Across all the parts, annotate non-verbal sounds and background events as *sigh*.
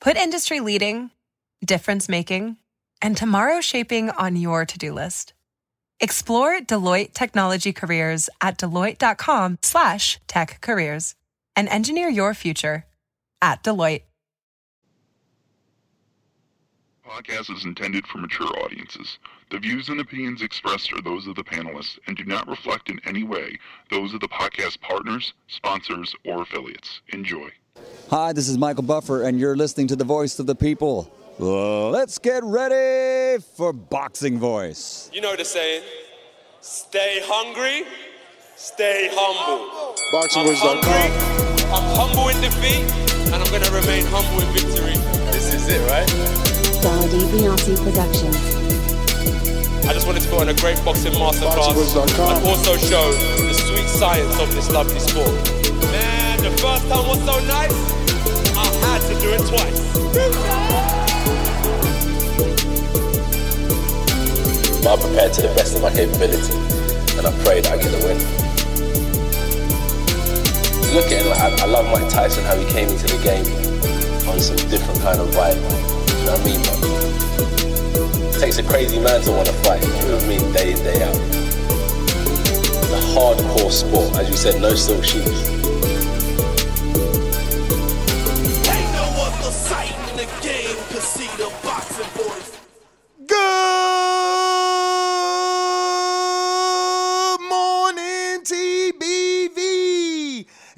Put industry leading, difference making, and tomorrow shaping on your to do list. Explore Deloitte Technology Careers at Deloitte.com slash tech careers and engineer your future at Deloitte. Podcast is intended for mature audiences. The views and opinions expressed are those of the panelists and do not reflect in any way those of the podcast partners, sponsors, or affiliates. Enjoy. Hi, this is Michael Buffer, and you're listening to the voice of the people. Let's get ready for Boxing Voice. You know the saying stay hungry, stay humble. BoxingVoice.com. hungry, I'm humble in defeat, and I'm going to remain humble in victory. This is it, right? Saudi Beyonce Productions. I just wanted to put on a great boxing masterclass BoxingVoice.com. and also show the sweet science of this lovely sport. Man, the first time was so nice, I had to do it twice. But I'm prepared to the best of my capability, and I pray that I get the win. Look at like, I, I love Mike Tyson, how he came into the game on some different kind of vibe. You know what I mean? It takes a crazy man to want to fight, you know what I mean, day in, day out. It's a hardcore sport, as you said, no silk shoes.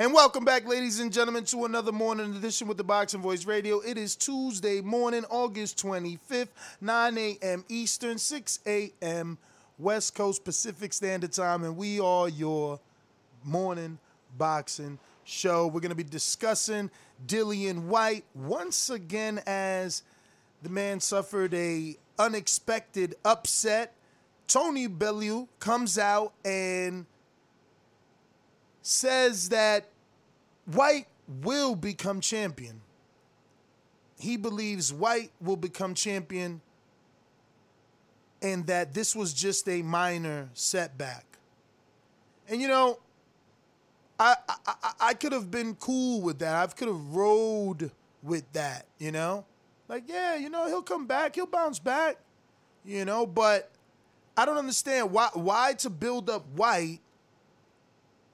And welcome back, ladies and gentlemen, to another morning edition with the Boxing Voice Radio. It is Tuesday morning, August 25th, 9 a.m. Eastern, 6 a.m. West Coast Pacific Standard Time, and we are your morning boxing show. We're going to be discussing Dillian Whyte once again as the man suffered a unexpected upset. Tony Bellew comes out and says that Whyte will become champion. He believes Whyte will become champion and that this was just a minor setback. And you know, I I, I- could have been cool with that. I could have rode with that, you know? Like, yeah, you know, he'll come back, he'll bounce back, you know, but I don't understand why why to build up Whyte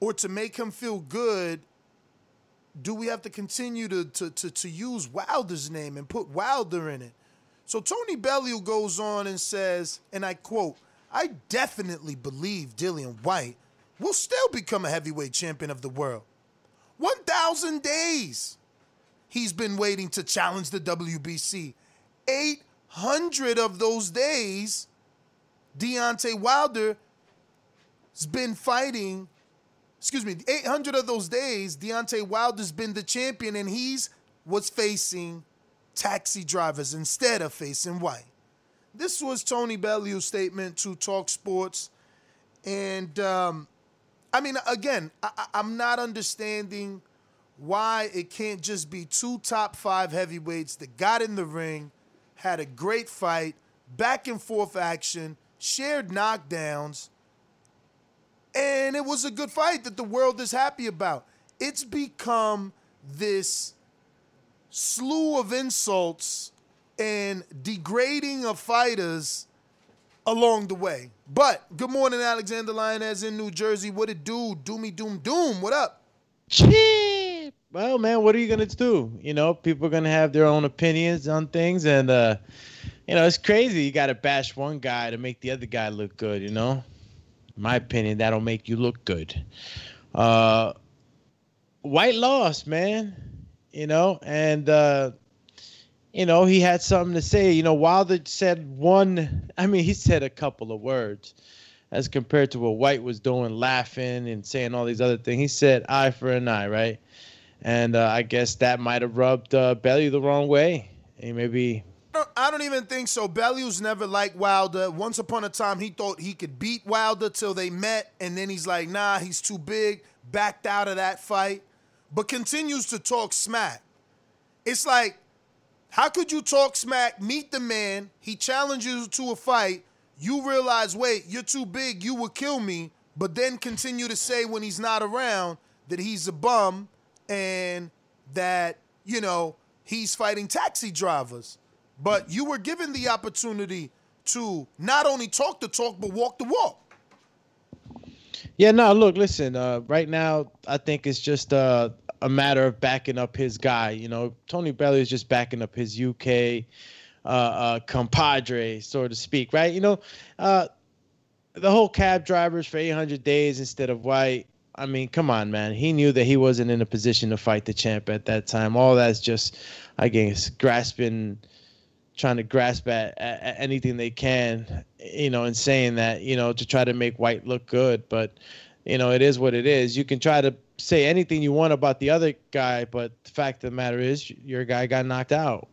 or to make him feel good do we have to continue to, to, to, to use Wilder's name and put Wilder in it? So Tony Bellew goes on and says, and I quote, I definitely believe Dillian Whyte will still become a heavyweight champion of the world. 1,000 days he's been waiting to challenge the WBC. 800 of those days, Deontay Wilder has been fighting excuse me, 800 of those days, Deontay Wilder's been the champion and he's was facing taxi drivers instead of facing Whyte. This was Tony Bellew's statement to Talk Sports. And um, I mean, again, I, I'm not understanding why it can't just be two top five heavyweights that got in the ring, had a great fight, back and forth action, shared knockdowns, and it was a good fight that the world is happy about. It's become this slew of insults and degrading of fighters along the way. But good morning, Alexander Lioness in New Jersey. What it do? Doomy doom doom. What up? Shit. Well, man, what are you gonna do? You know, people are gonna have their own opinions on things, and uh, you know, it's crazy. You gotta bash one guy to make the other guy look good. You know, in my opinion, that'll make you look good. Uh, Whyte lost, man. You know, and uh, you know, he had something to say. You know, Wilder said one. I mean, he said a couple of words as compared to what Whyte was doing, laughing and saying all these other things. He said eye for an eye, right? And uh, I guess that might have rubbed uh, Belly the wrong way. And maybe I don't even think so. Bellew's never liked Wilder. Once upon a time, he thought he could beat Wilder till they met, and then he's like, nah, he's too big, backed out of that fight, but continues to talk smack. It's like, how could you talk smack, meet the man, he challenges you to a fight, you realize, wait, you're too big, you will kill me, but then continue to say when he's not around that he's a bum and that, you know, he's fighting taxi drivers. But you were given the opportunity to not only talk the talk, but walk the walk. Yeah, no, look, listen, uh, right now, I think it's just uh, a matter of backing up his guy. You know, Tony Bellew is just backing up his UK uh, uh, compadre, so to speak, right? You know, uh, the whole cab drivers for 800 days instead of Whyte. I mean, come on, man. He knew that he wasn't in a position to fight the champ at that time. All that's just, I guess, grasping trying to grasp at, at, at, anything they can, you know, and saying that, you know, to try to make Whyte look good. But, you know, it is what it is. You can try to say anything you want about the other guy, but the fact of the matter is, your guy got knocked out.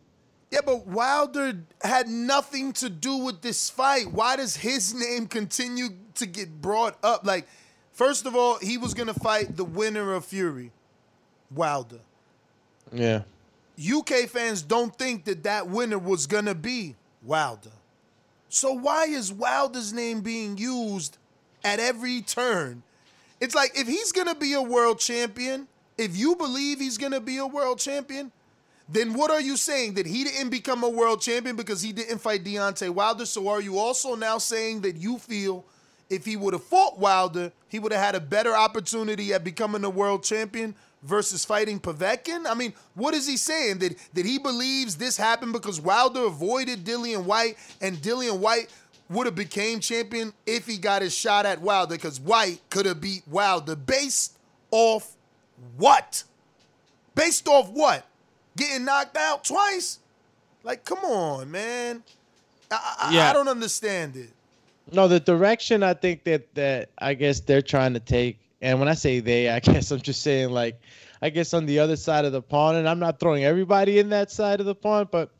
Yeah, but Wilder had nothing to do with this fight. Why does his name continue to get brought up? Like, first of all, he was going to fight the winner of Fury, Wilder. Yeah. UK fans don't think that that winner was going to be Wilder. So why is Wilder's name being used at every turn? It's like if he's going to be a world champion, if you believe he's going to be a world champion, then what are you saying? That he didn't become a world champion because he didn't fight Deontay Wilder? So are you also now saying that you feel if he would have fought Wilder, he would have had a better opportunity at becoming a world champion versus fighting Povetkin? I mean, what is he saying? That that he believes this happened because Wilder avoided Dillian Whyte and Dillian Whyte would have became champion if he got his shot at Wilder because Whyte could have beat Wilder based off what? Based off what? Getting knocked out twice? Like, come on, man. I, I, Yeah. I don't understand it. No, the direction I think that that I guess they're trying to take, and when I say they, I *laughs* guess I'm just saying like, I guess on the other side of the pond, and I'm not throwing everybody in that side of the pond, but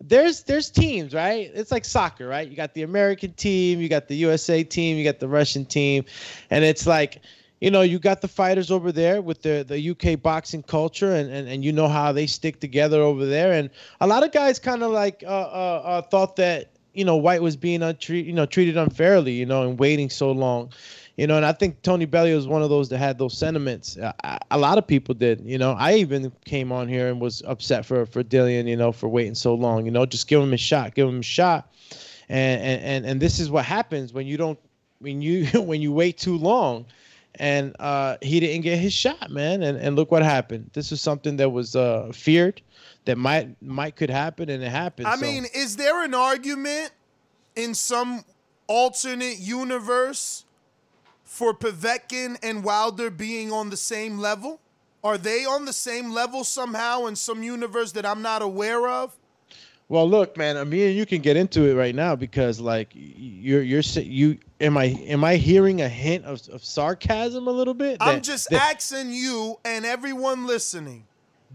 there's there's teams, right? It's like soccer, right? You got the American team, you got the USA team, you got the Russian team, and it's like, you know, you got the fighters over there with the the UK boxing culture, and and, and you know how they stick together over there, and a lot of guys kind of like uh, uh, uh, thought that you know Whyte was being untre- you know treated unfairly, you know, and waiting so long. You know, and I think Tony Bellew was one of those that had those sentiments. A, lot of people did. You know, I even came on here and was upset for for Dillian, you know, for waiting so long. You know, just give him a shot, give him a shot. And and and, and this is what happens when you don't when you *laughs* when you wait too long. And uh, he didn't get his shot, man. And and look what happened. This was something that was uh, feared, that might might could happen, and it happened. I So- mean, is there an argument in some alternate universe for Povetkin and Wilder being on the same level? Are they on the same level somehow in some universe that I'm not aware of? Well, look, man. I mean, you can get into it right now because, like, you're you're you. Am I am I hearing a hint of, of sarcasm a little bit? I'm just that- asking you and everyone listening.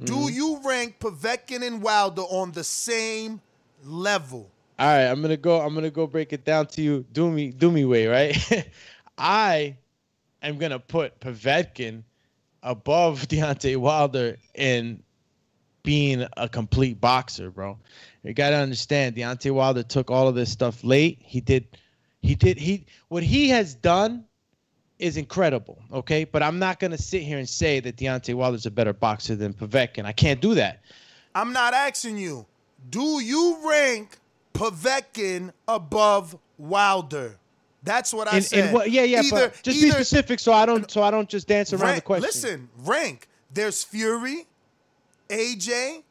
Do Mhm. you rank Povetkin and Wilder on the same level? All right, I'm gonna go. I'm gonna go break it down to you. Do me, do me way, right? *laughs* I am gonna put Povetkin above *laughs* Deontay Wilder in being a complete boxer, bro. You gotta understand, Deontay Wilder took all of this stuff late. He did, he did, he what he has done is incredible. Okay, but I'm not gonna sit here and say that Deontay Wilder's a better boxer than Povetkin. I can't do that. I'm not asking you. Do you rank Povetkin above Wilder? That's what I And, said. and what, yeah, yeah, Either- but just be specific so I don't so I don't just dance around the rank- question. Listen, rank. There's Fury, AJ.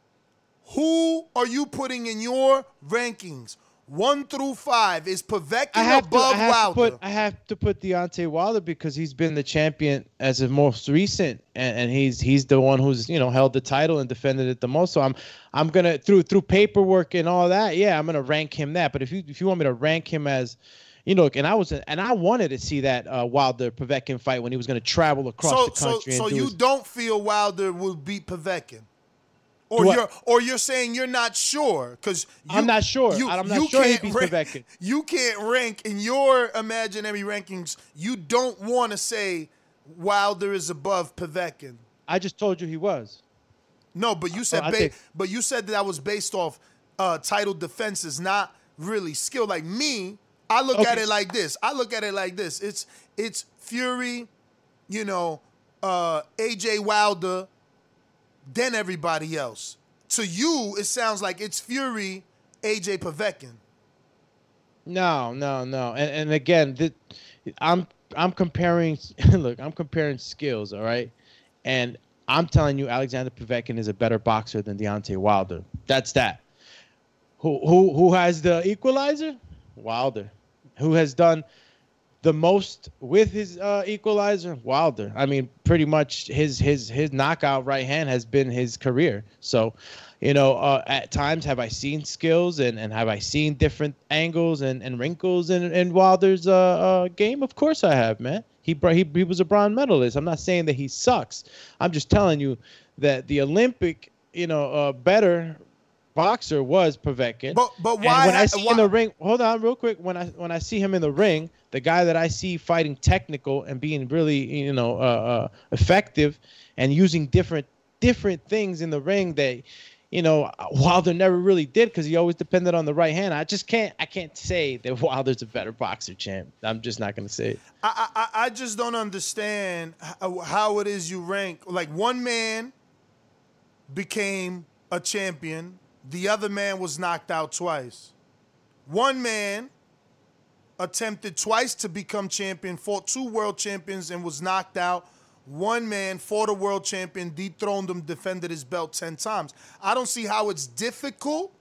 Who are you putting in your rankings? One through five. Is Povetkin I have, to, above I, have to Wilder? put, I have to put Deontay Wilder because he's been the champion as of most recent, and, and he's he's the one who's you know held the title and defended it the most. So I'm I'm gonna through through paperwork and all that, yeah, I'm gonna rank him that. But if you if you want me to rank him as you know, and I was and I wanted to see that uh, Wilder Povetkin fight when he was going to travel across so the country. so so do you his- don't feel Wilder will beat Povetkin? Or Do you're or you're saying you're not sure because I'm not sure. I'm not sure he beats rank, Povetkin. *laughs* You can't rank in your imaginary rankings. You don't want to say Wilder is above Povetkin. I just told you he was. No, but you said Oh, ba- think- but you said that, that was based off uh, title defenses, not really skill. Like me, I look at it like this. I look at it like this. It's it's Fury, you know, uh, AJ Wilder, then everybody else. to you, it sounds like it's Fury, AJ Povetkin. No, no, no. And and again, th- I'm I'm comparing. *laughs* Look, I'm comparing skills. All right, and I'm telling you, Alexander Povetkin is a better boxer than Deontay Wilder. That's that. Who who who has the equalizer? Wilder. Who has done the most with his uh, equalizer? Wilder. I mean, pretty much his his his knockout right hand has been his career. So, you know, uh, at times have I seen skills and, and have I seen different angles and, and wrinkles in, in Wilder's uh, uh, game? Of course I have, man. He, he he was a bronze medalist. I'm not saying that he sucks. I'm just telling you that the Olympic, you know, uh, better boxer was Povetkin. But but And why? when I see why- in the ring, hold on, real quick. When I when I see him in the ring, the guy that I see fighting technical and being really, you know, uh, uh, effective and using different different things in the ring that, you know, Wilder never really did because he always depended on the right hand. I just can't I can't say that *laughs* Wilder's a better boxer, champ. I'm just not gonna say it. I, I I just don't understand how, how it is you rank. Like one man became a champion, the other man was knocked out twice. One man attempted twice to become champion, fought two world champions, and was knocked out. One man fought a world champion, dethroned him, defended his belt 10 times. I don't see how it's difficult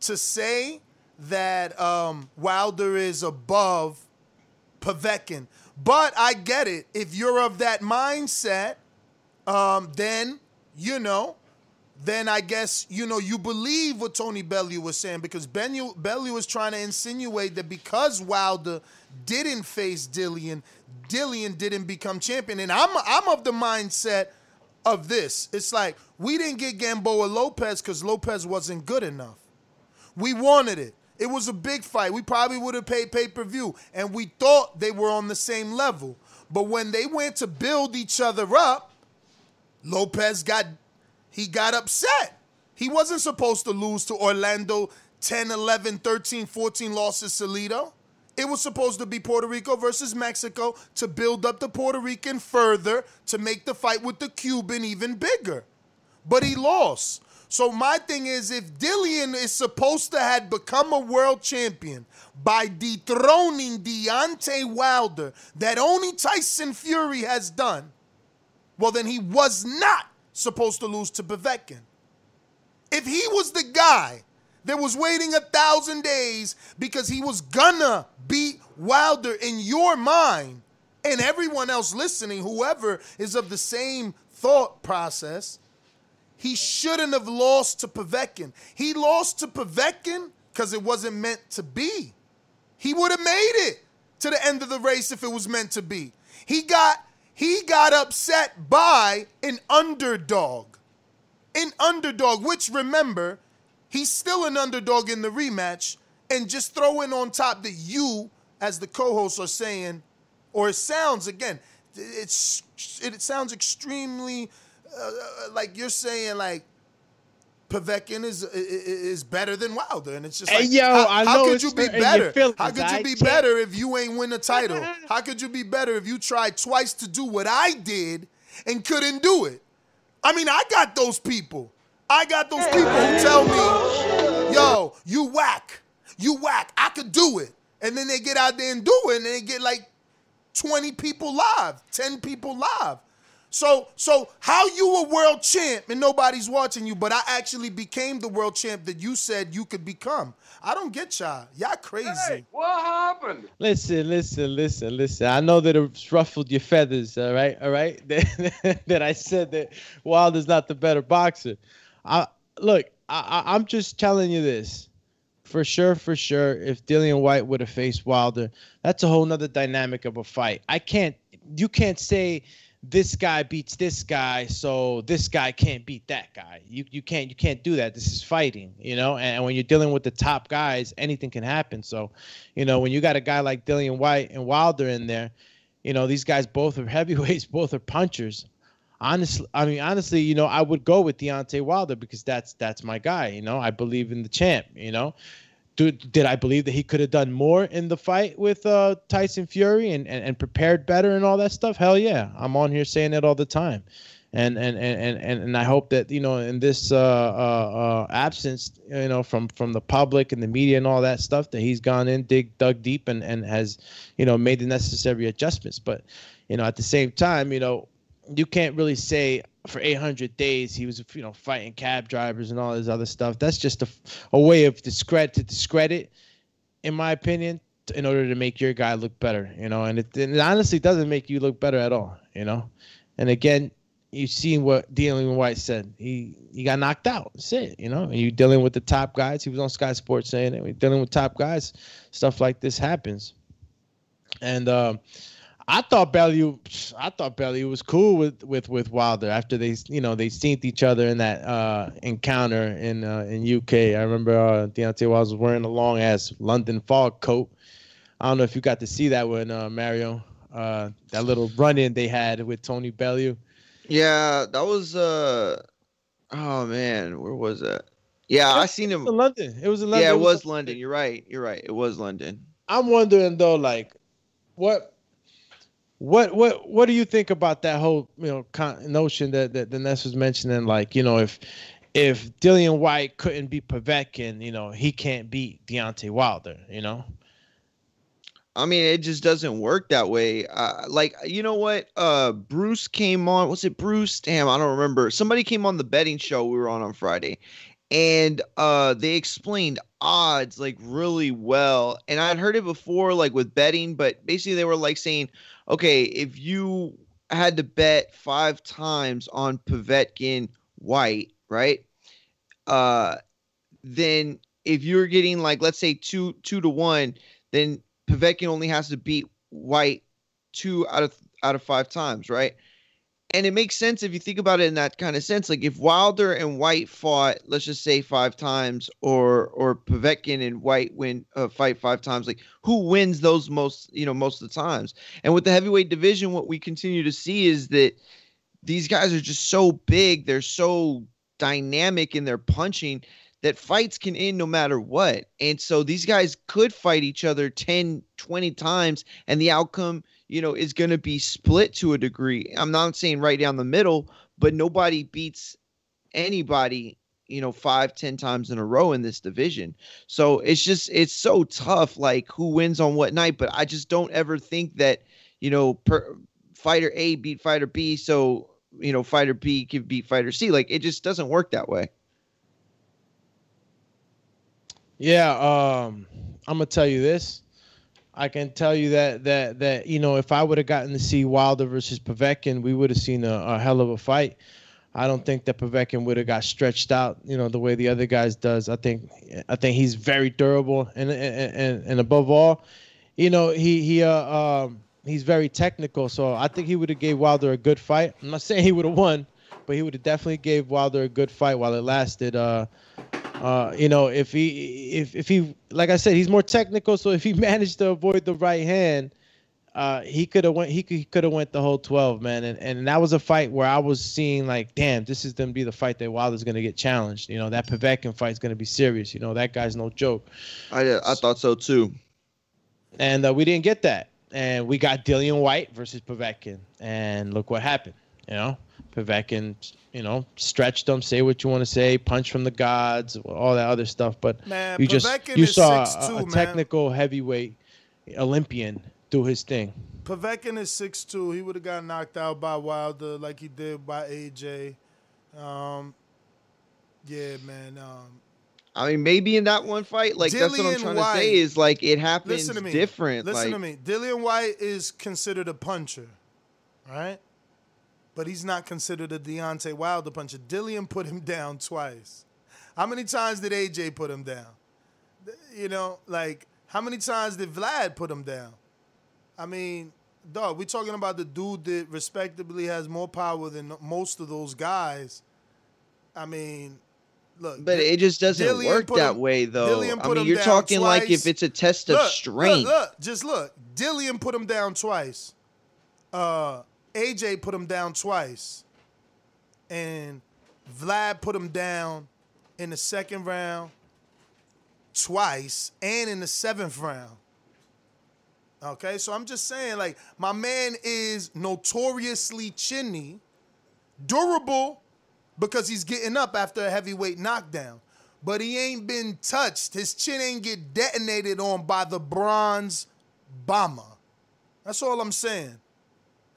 to say that um, Wilder is above Povetkin. But I get it. If you're of that mindset, um, then, you know, then I guess, you know, you believe what Tony Bellew was saying because Bellew, Bellew was trying to insinuate that because Wilder didn't face Dillian, Dillian didn't become champion. And I'm, I'm of the mindset of this. It's like we didn't get Gamboa Lopez because Lopez wasn't good enough. We wanted it. It was a big fight. We probably would have paid pay per view, and we thought they were on the same level. But when they went to build each other up, Lopez got he got upset. He wasn't supposed to lose to Orlando 10, 11, 13, 14 losses Salido. It was supposed to be Puerto Rico versus Mexico to build up the Puerto Rican further to make the fight with the Cuban even bigger. But he lost. So my thing is if Dillian is supposed to have become a world champion by dethroning Deontay Wilder that only Tyson Fury has done, well then he was not supposed to lose to Povetkin. If he was the guy that was waiting a thousand days because he was gonna beat Wilder in your mind and everyone else listening, whoever is of the same thought process, he shouldn't have lost to Povetkin. He lost to Povetkin because it wasn't meant to be. He would have made it to the end of the race if it was meant to be. He got he got upset by an underdog. An underdog, which remember, he's still an underdog in the rematch. And just throwing on top that you, as the co-hosts, are saying, or it sounds again, it's it sounds extremely uh, like you're saying like Povetkin is is better than Wilder, and it's just Hey, like, yo, how, how could you be better? feelings, How could you be better if you ain't win a title? *laughs* How could you be better if you tried twice to do what I did and couldn't do it? I mean, I got those people. I got those people who tell me, "Yo, you whack, you whack. I could do it," and then they get out there and do it, and they get like 20 people live, 10 people live. So, so how you a world champ and nobody's watching you, but I actually became the world champ that you said you could become. I don't get y'all. Y'all crazy. What happened? Listen, listen, listen, listen. I know that it's ruffled your feathers, all right, all right. *laughs* That, that I said that Wilder's not the better boxer. I look, I, I, I'm just telling you this. For sure, for sure. If Dillian Whyte would have faced Wilder, that's a whole nother dynamic of a fight. I can't. You can't say this guy beats this guy, so this guy can't beat that guy. You you can't you can't do that. This is fighting, you know. And when you're dealing with the top guys, anything can happen. So, you know, when you got a guy like Dillian Whyte and Wilder in there, you know, these guys both are *laughs* heavyweights, both are punchers. Honestly, I mean, honestly, you know, I would go with Deontay Wilder because that's that's my guy. You know, I believe in the champ. You know, do, did I believe that he could have done more in the fight with uh, Tyson Fury and, and, and prepared better and all that stuff? Hell yeah. I'm on here saying it all the time. and and and and and I hope that you know in this uh, uh, uh, absence, you know, from from the public and the media and all that stuff, that he's gone in, dig, dug deep, and and has, you know, made the necessary adjustments. But, you know, at the same time, you know, you can't really say for 800 days he was, you know, fighting cab drivers and all this other stuff. That's just a, a way of discredit to discredit, in my opinion, in order to make your guy look better, you know. And it, and it honestly doesn't make you look better at all, you know. And again, you've seen what Dillian Whyte said. He he got knocked out. That's it. You know, and you're dealing with the top guys. He was on Sky Sports saying it. We're dealing with top guys. Stuff like this happens. And um, I thought Bellew, I thought Bellew was cool with with with Wilder after they you know they seen each other in that uh, encounter in uh, in UK. I remember uh, Deontay Wilder was wearing a long ass London fog coat. I don't know if you got to see that when uh, Mario. Uh, that little run in they had with Tony Bellew. Yeah, that was uh oh man, where was that? Yeah, I seen him in London. It was in London. Yeah, it was London. You're right. You're right. It was London. I'm wondering though, like, what, what, what, what do you think about that whole you know con- notion that that Ness was mentioning? Like, you know, if if Dillian Whyte couldn't beat Povetkin, you know, he can't beat Deontay Wilder. You know. I mean, it just doesn't work that way. Uh, like, you know what? Uh, Bruce came on. Was it Bruce? Damn, I don't remember. Somebody came on the betting show we were on on Friday, and uh, they explained odds like really well. And I'd heard it before, like with betting, but basically they were like saying, okay, if you had to bet five times on Povetkin Whyte, right? Uh, then if you're getting like let's say two two to one, then Povetkin only has to beat Whyte two out of out of five times, right? And it makes sense if you think about it in that kind of sense. Like if Wilder and Whyte fought, let's just say five times, or or Povetkin and Whyte win uh, fight five times, like who wins those most, you know, most of the times? And with the heavyweight division, what we continue to see is that these guys are just so big, they're so dynamic in their punching that fights can end no matter what. And so these guys could fight each other 10, 20 times and the outcome, you know, is going to be split to a degree. I'm not saying right down the middle, but nobody beats anybody, you know, five, ten times in a row in this division. So it's just, it's so tough, like who wins on what night. But I just don't ever think that, you know, per, fighter A beat fighter B. So, you know, fighter B can beat fighter C. Like it just doesn't work that way. Yeah, um, I'm gonna tell you this. I can tell you that that that you know if I would have gotten to see Wilder versus Povetkin, we would have seen a, a, hell of a fight. I don't think that Povetkin would have got stretched out, you know, the way the other guys does. I think I think he's very durable and and and, and above all, you know, he he uh um, he's very technical. So I think he would have gave Wilder a good fight. I'm not saying he would have won, but he would have definitely gave Wilder a good fight while it lasted. Uh, uh, you know, if he if if he like I said, he's more technical. So if he *laughs* managed to avoid the right hand, uh, he could have went. He could have went the whole twelve, man. And and that was a fight where I was seeing like, damn, this is gonna be the fight that Wilder's gonna get challenged. You know, that Povetkin fight's gonna be serious. You know, that guy's no joke. I I thought so too. And uh, we didn't get that, and we got Dillian Whyte versus Povetkin, and look what happened. You know, Povetkin, you know, stretch them, say what you want to say, punch from the gods, all that other stuff. But man, you just Povetkin you is saw 6'2", a, a technical heavyweight Olympian do his thing. Povetkin is 6'2". He would have got knocked out by Wilder like he did by AJ. Um, yeah, man. Um, I mean, maybe in that one fight, like that's what I'm trying White- to say is like it happens listen to me. different. Listen like, to me. Dillian Whyte is considered a puncher, right? But he's not considered a Deontay Wilder puncher. Dillian put him down twice. How many times did AJ put him down? You know, like how many times did Vlad put him down? I mean, dog, we're talking about the dude that respectably has more power than most of those guys. I mean, look. But it just doesn't Dillian work that him- way, though. I mean, you're talking like if it's a test of strength. Look, look, just look. Dillian put him down twice. Uh, AJ put him down twice. And Vlad put him down in the second round twice and in the seventh round. Okay, so I'm just saying, like, my man is notoriously chinny. Durable because he's getting up after a heavyweight knockdown. But he ain't been touched. His chin ain't get detonated on by the bronze bomber. That's all I'm saying.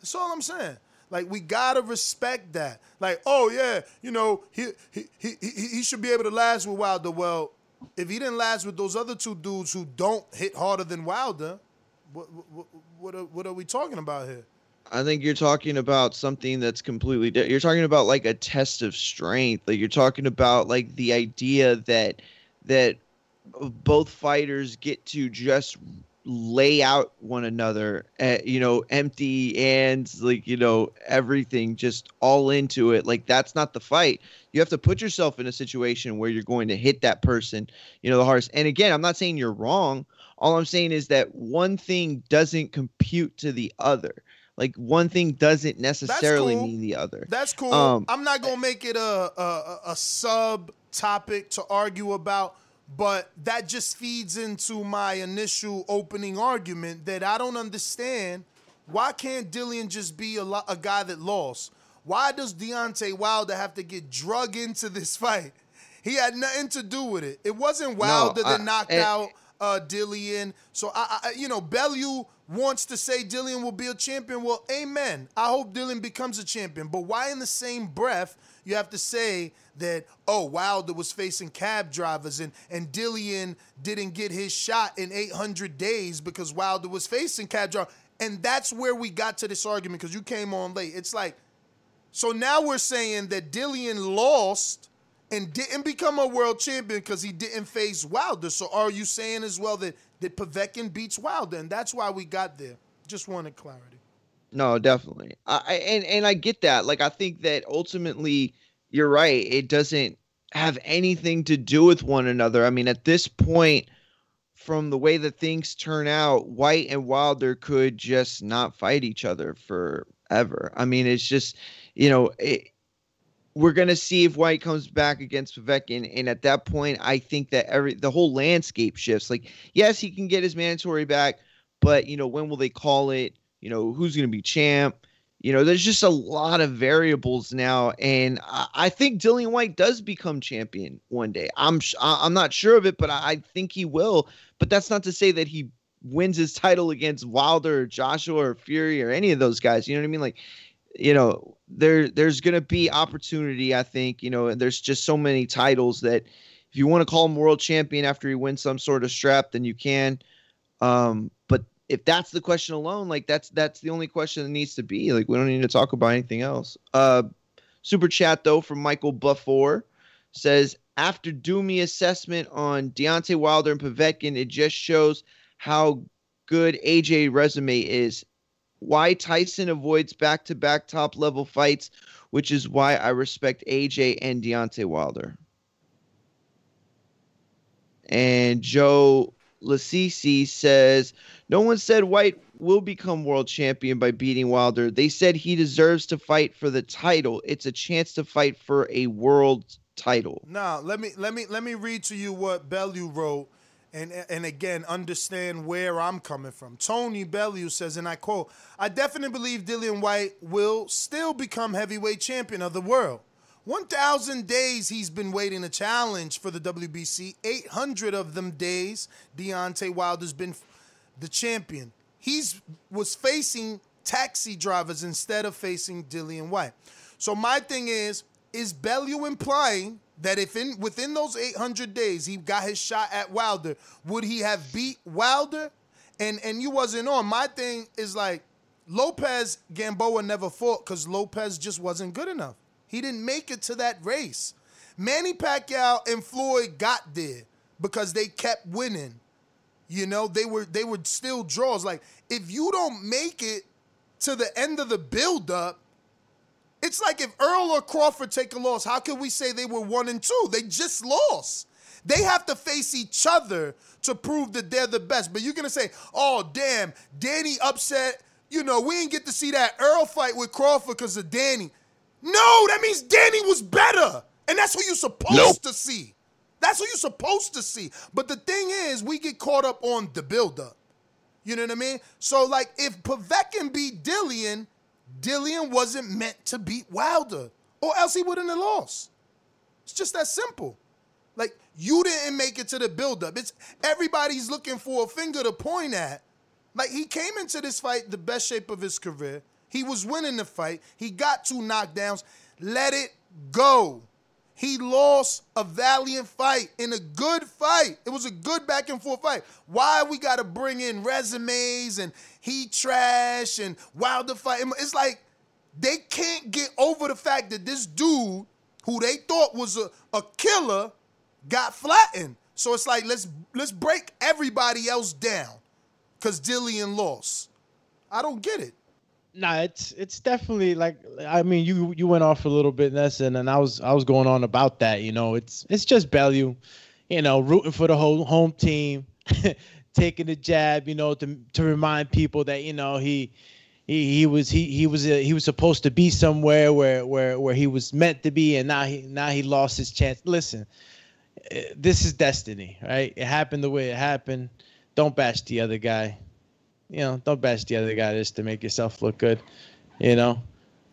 That's all I'm saying. Like we gotta respect that. Like, oh yeah, you know, he he he he, he should be able to last with Wilder. Well, if he didn't last with those other two dudes who don't hit harder than Wilder, what what what are, what are we talking about here? I think you're talking about something that's completely different. You're talking about like a test of strength. Like you're talking about like the idea that that both fighters get to just lay out one another uh, you know empty and like you know everything just all into it. Like that's not the fight. You have to put yourself in a situation where you're going to hit that person you know the hardest. And again i'm not saying you're wrong. All i'm saying is that one thing doesn't compute to the other. Like one thing doesn't necessarily cool. mean the other. That's cool. Um, I'm not gonna make it a a, a- a sub topic to argue about, but that just feeds into my initial opening argument that I don't understand. Why can't Dillian just be a, lo- a guy that lost? Why does Deontay Wilder have to get drug into this *laughs* fight? He had nothing to do with it. It wasn't Wilder that I- knocked and- out uh, Dillian. So I, I, you know, Bellew wants to say Dillian will be a champion. Well, amen. I hope Dillian becomes a champion. But why, in the same breath, you have to say that oh Wilder was facing cab drivers and and Dillian didn't get his shot in 800 days because Wilder was facing cab drivers. And that's where we got to this argument because you came on late. It's like so now we're saying that Dillian lost and didn't become a world champion because he didn't face Wilder. So are you saying as well that that Povetkin beats Wilder, and that's why we got there? Just wanted clarity. No, definitely. I and and I get that. Like I think that ultimately you're right. It doesn't have anything to do with one another. I mean, at this point from the way that things turn out, Whyte and Wilder could just not fight each other forever. I mean, it's just, you know, it, we're gonna see if Whyte comes back against Povetkin, and at that point, I think that every the whole landscape shifts. Like, yes, he can get his mandatory back, but you know, when will they call it? You know, who's gonna be champ? You know, there's just a lot of variables now, and I, I think Dillian Whyte does become champion one day. I'm sh- I'm not sure of it, but I, I think he will. But that's not to say that he wins his title against Wilder, or Joshua, or Fury, or any of those guys. You know what I mean? Like, you know, there there's gonna be opportunity. I think you know, and there's just so many titles that if you want to call him world champion after he wins some sort of strap, then you can. Um, but if that's the question alone, like that's that's the only question that needs to be. Like we don't need to talk about anything else. Uh, super chat though from Michael Buffor says after Doomy assessment on Deontay Wilder and Povetkin, it just shows how good AJ resume is. Why Tyson avoids back-to-back top level fights, which is why I respect AJ and Deontay Wilder. And Joe Lasisi says, No one said Whyte will become world champion by beating Wilder. They said he deserves to fight for the title. It's a chance to fight for a world title. Now let me let me let me read to you what Bellew wrote, and and again understand where I'm coming from. Tony Bellew says, and I quote: "I definitely believe Dillian White will still become heavyweight champion of the world. 1,000 days he's been waiting a challenge for the WBC. 800 of them days, Deontay Wilder's been the champion. He's was facing taxi drivers instead of facing Dillian Whyte. So my thing is, is Bellew implying that if in within those 800 days he got his shot at Wilder, would he have beat Wilder? And and you wasn't on. My thing is like Lopez Gamboa never fought because Lopez just wasn't good enough. He didn't make it to that race. Manny Pacquiao and Floyd got there because they kept winning. You know, they were they were still draws. Like if you don't make it to the end of the build-up, it's like if Errol or Crawford take a loss, how can we say they were one and two? They just lost. They have to face each other to prove that they're the best. But you're gonna say, oh damn, Danny upset. You know, we didn't get to see that Errol fight with Crawford because of Danny. No, that means Danny was better. And that's what you're supposed Nope. to see. That's what you're supposed to see. But the thing is, we get caught up on the buildup. You know what I mean? So, like, if Povetkin beat Dillian, Dillian wasn't meant to beat Wilder, or else he wouldn't have lost. It's just that simple. Like you didn't make it to the buildup. It's everybody's looking for a finger to point at. Like he came into this fight the best shape of his career. He was winning the fight. He got two knockdowns. Let it go. He lost a valiant fight in a good fight. It was a good back and forth fight. Why we got to bring in resumes and he trash and Wilder fight? It's like they can't get over the fact that this dude, who they thought was a, a killer, got flattened. So it's like let's let's break everybody else down because Dillian lost. I don't get it. Nah, it's it's definitely like I mean you you went off a little bit, Nessa, and I was I was going on about that. You know, it's it's just Bellew, you know, rooting for the whole home team, *laughs* taking the jab, you know, to to remind people that you know he he he was he he was uh, he was supposed to be somewhere where where where he was meant to be, and now he now he lost his chance. Listen, eh, this is destiny, right? It happened the way it happened. Don't bash the other guy you know, don't bash the other guy just to make yourself look good, you know.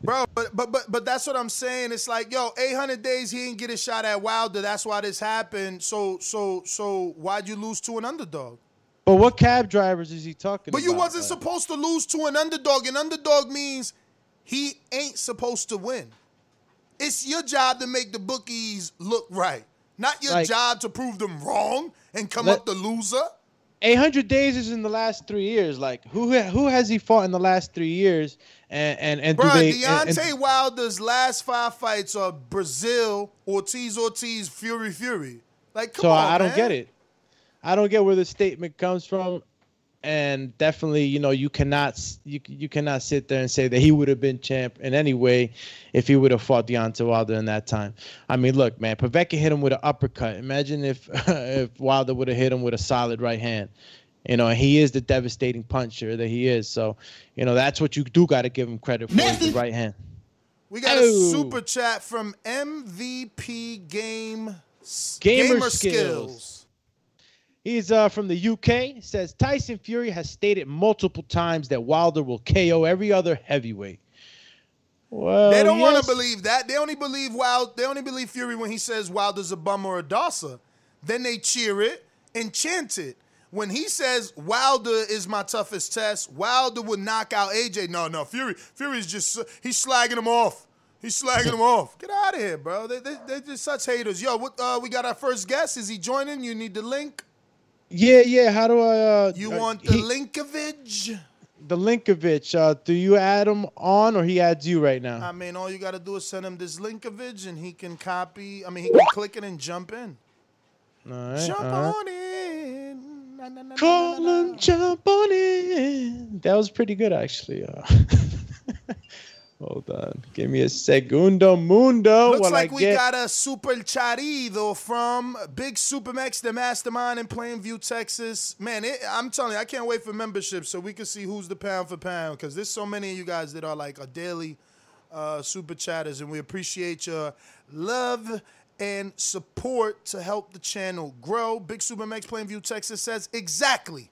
Bro, but but but but that's what I'm saying. It's like, yo, 800 days he didn't get a shot at Wilder. That's why this happened. So so so why'd you lose to an underdog? But what cab drivers is he talking but about? you wasn't supposed to lose to an underdog. An underdog means he ain't supposed to win. It's your job to make the bookies look right, not your Like- job to prove them wrong and come Let- up the loser. 800 days is in the last three years. Like who who has he fought in the last three years? And and and do they? Deontay and- and- Wilder's last five fights are Breazeale, Ortiz, Ortiz, Fury, Fury. Like, come so on, I don't get it. I don't get where the statement comes from, and definitely, you know, you cannot you you cannot sit there and say that he would have been champ in any way if he would have fought Deontay Wilder in that time. I mean, look, man, Povetkin hit him with an uppercut. Imagine if *laughs* if Wilder would have hit him with a solid right hand. You know, he is the devastating puncher that he is. So, you know, that's what you do got to give him credit for is the right hand. We got Oh. a super chat from MVP Game Gamer skills. He's uh, from the UK. Says Tyson Fury has stated multiple times that Wilder will KO every other heavyweight. Well, They don't want to believe that. They only believe Wild. They only believe Fury when he says Wilder's a bum or a dosser. Then they cheer it and chant it. When he says Wilder is my toughest test, Wilder would knock out AJ. No, no, Fury. Fury's just he's slagging him off. He's slagging him off. Get out of here, bro. They, they, they're just such haters. Yo, what, uh, we got our first guest. Is he joining? You need the link. Yeah, yeah. How do I? Uh, You uh, want the he- linkovage? The Linkovich. Uh, do you add him on, or he adds you right now? I mean, all you got to do is send him this linkovage, and he can copy. I mean, he can click it and jump in. All right. Jump all right. on in. Na, na, na, Call him, jump on in. That was pretty good, actually. Uh, *laughs* hold on. Give me a segundo mundo Looks like I we get. got a super charido from Big Supermax, the mastermind in Plainview, Texas. Man, it, I'm telling you, I can't wait for membership so we can see who's the pound for pound because there's so many of you guys that are like a daily uh, super chatters, and we appreciate your love and support to help the channel grow. Big Supermax Plainview, Texas says exactly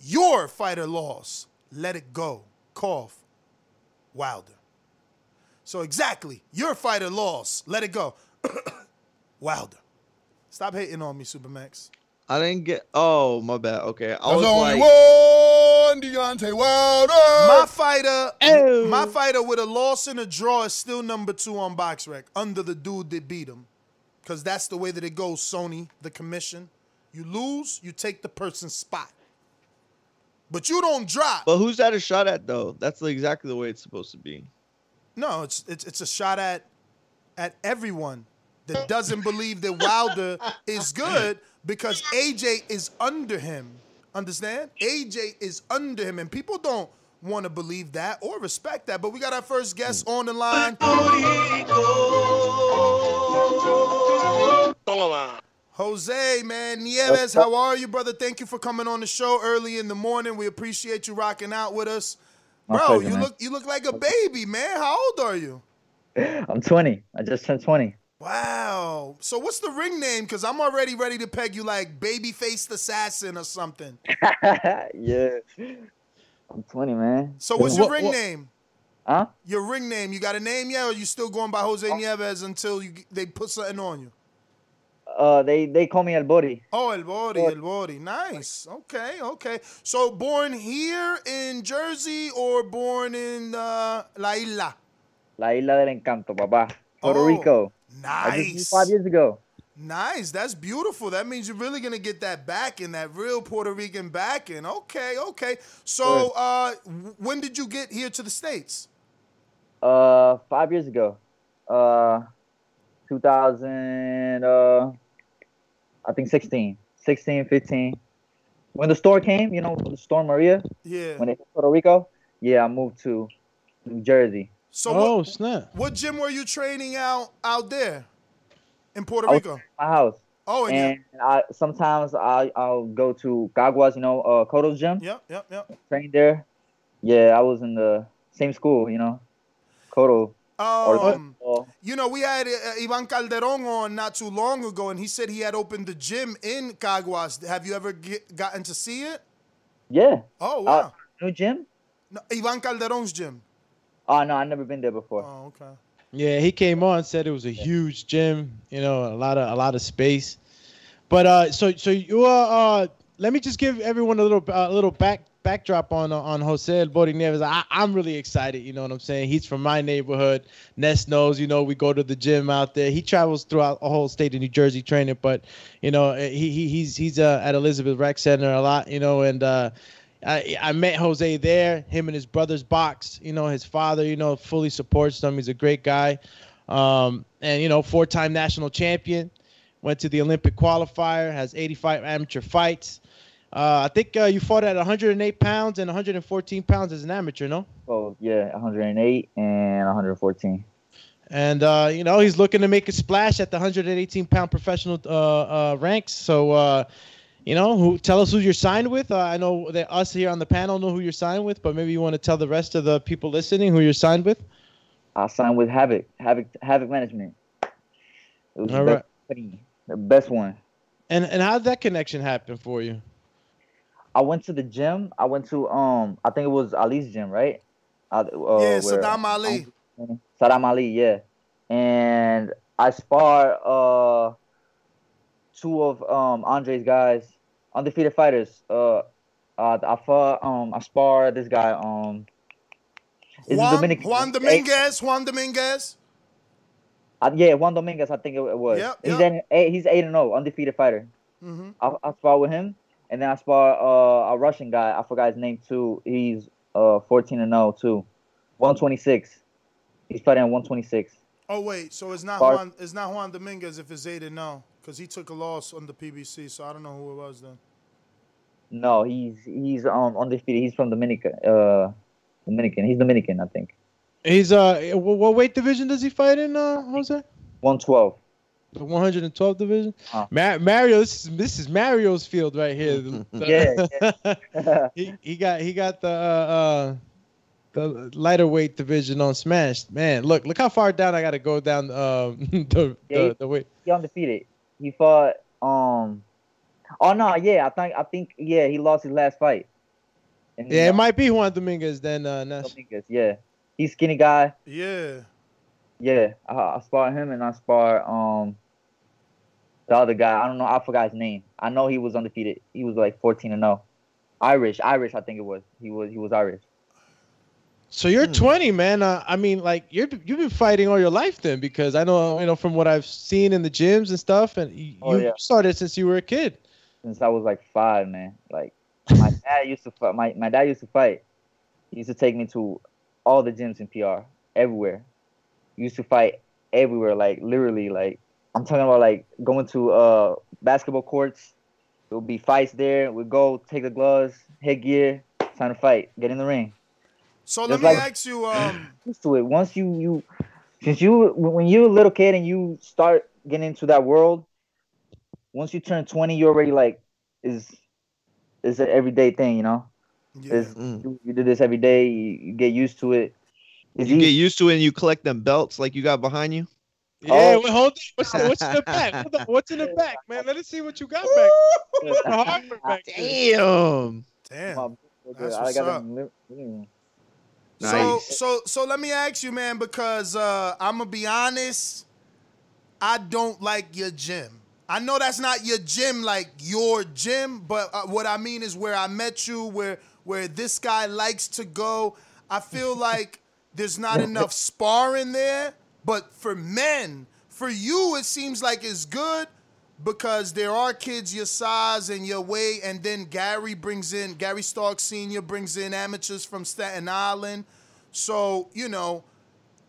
your fighter loss. Let it go. Cough. Wilder. So exactly, your fighter lost. Let it go. *coughs* Wilder. Stop hating on me, Supermax. I didn't get. Oh, my bad. Okay, I There's was only like, one Deontay Wilder. My fighter, Oh. my fighter with a loss and a draw is still number two on BoxRec under the dude that beat him. Because that's the way that it goes, Sony, the commission. You lose, you take the person's spot. But you don't drop. but who's that a shot at though? That's exactly the way it's supposed to be. No, it's it's it's a shot at at everyone that doesn't believe that Wilder is *laughs* good because AJ is under him. Understand? AJ is under him, and people don't want to believe that or respect that. But we got our first guest on the line. Jose, man, Nieves, how are you, brother? Thank you for coming on the show early in the morning. We appreciate you rocking out with us. My Bro, pleasure, you man. look you look like a baby, man. How old are you? I'm 20. I just turned 20. Wow. So what's the ring name? Because I'm already ready to peg you like baby-faced assassin or something. *laughs* yeah. I'm 20, man. So what's your What- ring what- name? Huh? Your ring name, you got a name yet, or you still going by Jose oh. Nieves until you they put something on you? Uh, they they call me El Bori. Oh, El Bori, El Bori. Nice. Okay, okay. So born here in Jersey or born in uh, La Isla? La Isla del Encanto, papá. Puerto Oh, Rico. Nice. five years ago. Nice. That's beautiful. That means you're really gonna get that back in that real Puerto Rican back in. Okay, okay. So uh when did you get here to the States? Uh, five years ago. Uh, 2000. Uh, I think 16, 16, 15. When the store came, you know, the storm Maria. Yeah. When it hit Puerto Rico, yeah, I moved to New Jersey. So oh what, snap! what gym were you training out out there in Puerto I was Rico? my house. Oh, and, and I sometimes I I'll go to Caguas, you know, uh, Koto's gym. Yep, yep, yep. Train there. Yeah, I was in the same school, you know, Koto. Um, you know, we had uh, Ivan Calderon on not too long ago, and he said he had opened the gym in Caguas. Have you ever get, gotten to see it? Yeah. Oh, Uh, wow. new gym? No, Ivan Calderon's gym. Oh no, I've never been there before. Oh, okay. Yeah, he came on said it was a huge gym, you know, a lot of a lot of space. But uh, so so you uh, uh let me just give everyone a little a little back backdrop on on Jose El Bori Nieves. I, I'm really excited. You know what I'm saying? He's from my neighborhood. Ness knows. You know, we go to the gym out there. He travels throughout the whole state of New Jersey training, but you know, he, he he's he's uh, at Elizabeth Rec Center a lot. You know, and uh, I, I met Jose there. Him and his brothers box. You know, his father, you know, fully supports them. He's a great guy, um, and you know, four-time national champion. Went to the Olympic qualifier. Has 85 amateur fights. Uh, I think uh, you fought at 108 pounds and 114 pounds as an amateur, no? Oh yeah, 108 and 114. And uh, you know, he's looking to make a splash at the 118 pound professional uh, uh, ranks. So, uh, you know, who tell us who you're signed with? Uh, I know that us here on the panel know who you're signed with, but maybe you want to tell the rest of the people listening who you're signed with. I signed with Havoc, Havoc, Havoc Management. It was All the right. best the best one. And and how did that connection happen for you? I went to the gym. I went to um, I think it was Ali's gym, right? Uh, uh, yeah, Saddam Ali. Saddam Ali, yeah. And I sparred uh two of um Andre's guys, undefeated fighters. Uh, uh I fought um I sparred this guy um. is Juan, Dominican. Juan Dominguez. Juan Dominguez. Uh, yeah, Juan Dominguez, I think it, it was. Yep, he's yep. eight, eight, he's eight and zero, undefeated fighter. Mm-hmm. I, I sparred with him, and then I sparred uh, a Russian guy. I forgot his name too. He's uh 14 and 0 too, 126. He's fighting at 126. Oh wait, so it's not Bar- Juan. It's not Juan Dominguez if it's eight and no, because he took a loss on the PBC. So I don't know who it was then. No, he's he's um undefeated. He's from Dominica. Uh, Dominican. He's Dominican, I think. He's uh, what, what weight division does he fight in, uh, Jose? 112. The 112 division. Uh. Ma- Mario, this is this is Mario's field right here. *laughs* The- Yeah, *laughs* he he got he got the uh, uh the lighter weight division on Smash. Man, look look how far down I got to go down um *laughs* the, Yeah, the the weight. He undefeated. He fought um. Oh no, yeah, I think I think yeah, he lost his last fight. And he Yeah, it might be Juan Dominguez then. Uh, Ness. Dominguez, Yeah, he's skinny guy. Yeah. Yeah, I, I sparred him and I sparred um the other guy. I don't know. I forgot his name. I know he was undefeated. He was like 14 and 0. Irish, Irish. I think it was. He was. He was Irish. So you're Hmm. 20, man. Uh, I mean, like you're you've been fighting all your life then, because I know you know from what I've seen in the gyms and stuff, and you, Oh, yeah. started since you were a kid. Since I was like five, man. Like my *laughs* dad used to fight. My my dad used to fight. He used to take me to all the gyms in PR, everywhere. He used to fight everywhere, like literally. Like I'm talking about, like going to uh basketball courts. There'll be fights there. We go take the gloves, headgear, time to fight. Get in the ring. So let Just me like- ask you. *clears throat* Um, used to it. Once you you since you when you're a little kid and you start getting into that world, once you turn 20, you're already like is is an everyday thing, you know. It's- you, you do this every day. You, you get used to it. It's You get used to it and you collect them belts like you got behind you. Yeah, Oh. wait, hold on. What's, the, what's in the back? On. What's in the back, man? Let us see what you got back. What's the *laughs* back there? Damn. Damn. That's I got up. them li- So so so let me ask you, man, because uh, I'm gonna be honest. I don't like your gym. I know that's not your gym, like your gym, but uh, what I mean is where I met you, where where this guy likes to go. I feel *laughs* like there's not enough sparring there. But for men, for you, it seems like it's good because there are kids your size and your weight, and then Gary brings in Gary Stark Senior brings in amateurs from Staten Island. So you know,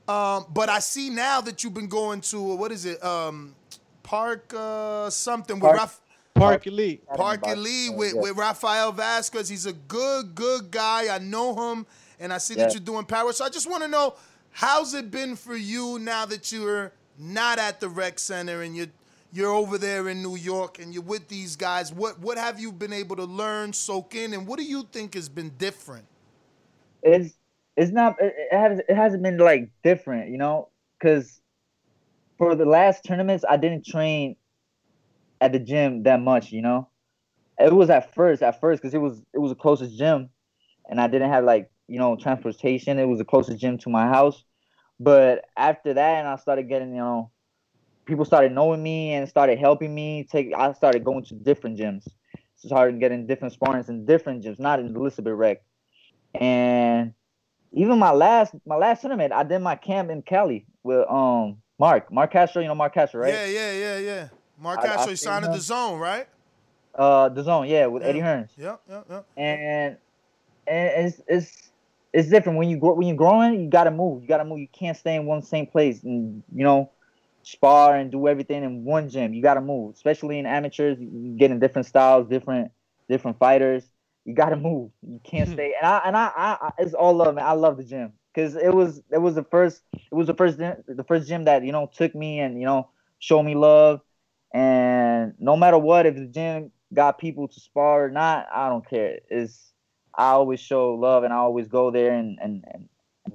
um, but I see now that you've been going to what is it, um, Park uh, something with Raf- Park Elite. Park Elite with, with Rafael Vasquez. He's a good, good guy. I know him, and I see that you're doing power. So I just want to know how's it been for you now that you're not at the rec center and you're you're over there in New York and you're with these guys. What what have you been able to learn, soak in, and what do you think has been different? it's it's not it, it has it hasn't been like different, you know, because for the last tournaments I didn't train at the gym that much, you know. It was at first, at first, because it was it was the closest gym, and I didn't have like you know transportation. It was the closest gym to my house, but after that, and I started getting you know, people started knowing me and started helping me. Take I started going to different gyms, started getting different sparrings in different gyms, not in Elizabeth Rec and even my last my last tournament, I did my camp in Cali with um Mark Mark Castro. You know Mark Castro, right? Yeah, yeah, yeah, yeah. Mark I- I Castro he seen signed at the zone, right? Uh, the zone, yeah, with Eddie Yeah. Hearns. Yep, yep, yep. And and it's it's it's different when you grow when you're growing. You gotta move. You gotta move. You can't stay in one same place and you know spar and do everything in one gym. You gotta move, especially in amateurs. You get in different styles, different different fighters. You gotta move. You can't hmm. stay. And I and I, I, I it's all love, man. I love the gym because it was it was the first it was the first gym- the first gym that you know took me and you know showed me love. And no matter what, if the gym got people to spar or not, I don't care. It's I always show love and I always go there and and, and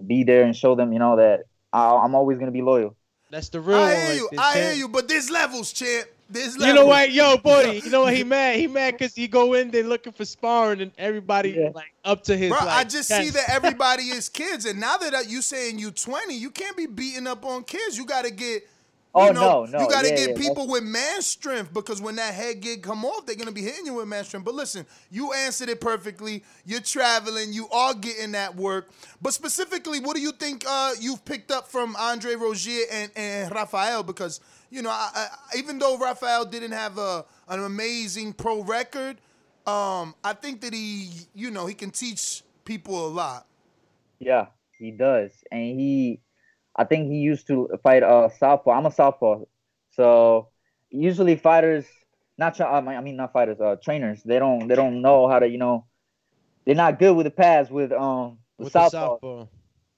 be there and show them, you know, that I, I'm always gonna be loyal. That's the real I hear right you. there, I champ. hear you. But this levels, champ. This levels. You know what, yo, *laughs* buddy. You know what? He mad. He mad because he go in there looking for sparring and everybody like up to his. Bro, like, I just see that everybody is kids, and now that uh, you saying you 20, you can't be beating up on kids. You got to get. You Oh, know, no, no, You got to yeah, get yeah, people with man strength because when that head gig come off, they're gonna be hitting you with man strength. But listen, you answered it perfectly. You're traveling. You are getting that work. But specifically, what do you think uh, you've picked up from Andre Rozier and, and Rafael? Because you know, I, I, even though Rafael didn't have a an amazing pro record, um, I think that he, you know, he can teach people a lot. Yeah, he does, and he, I think he used to fight uh southpaw. I'm a southpaw, so usually fighters, not I mean not fighters, uh trainers, they don't they don't know how to you know, they're not good with the pads with um with, with the southpaw. southpaw.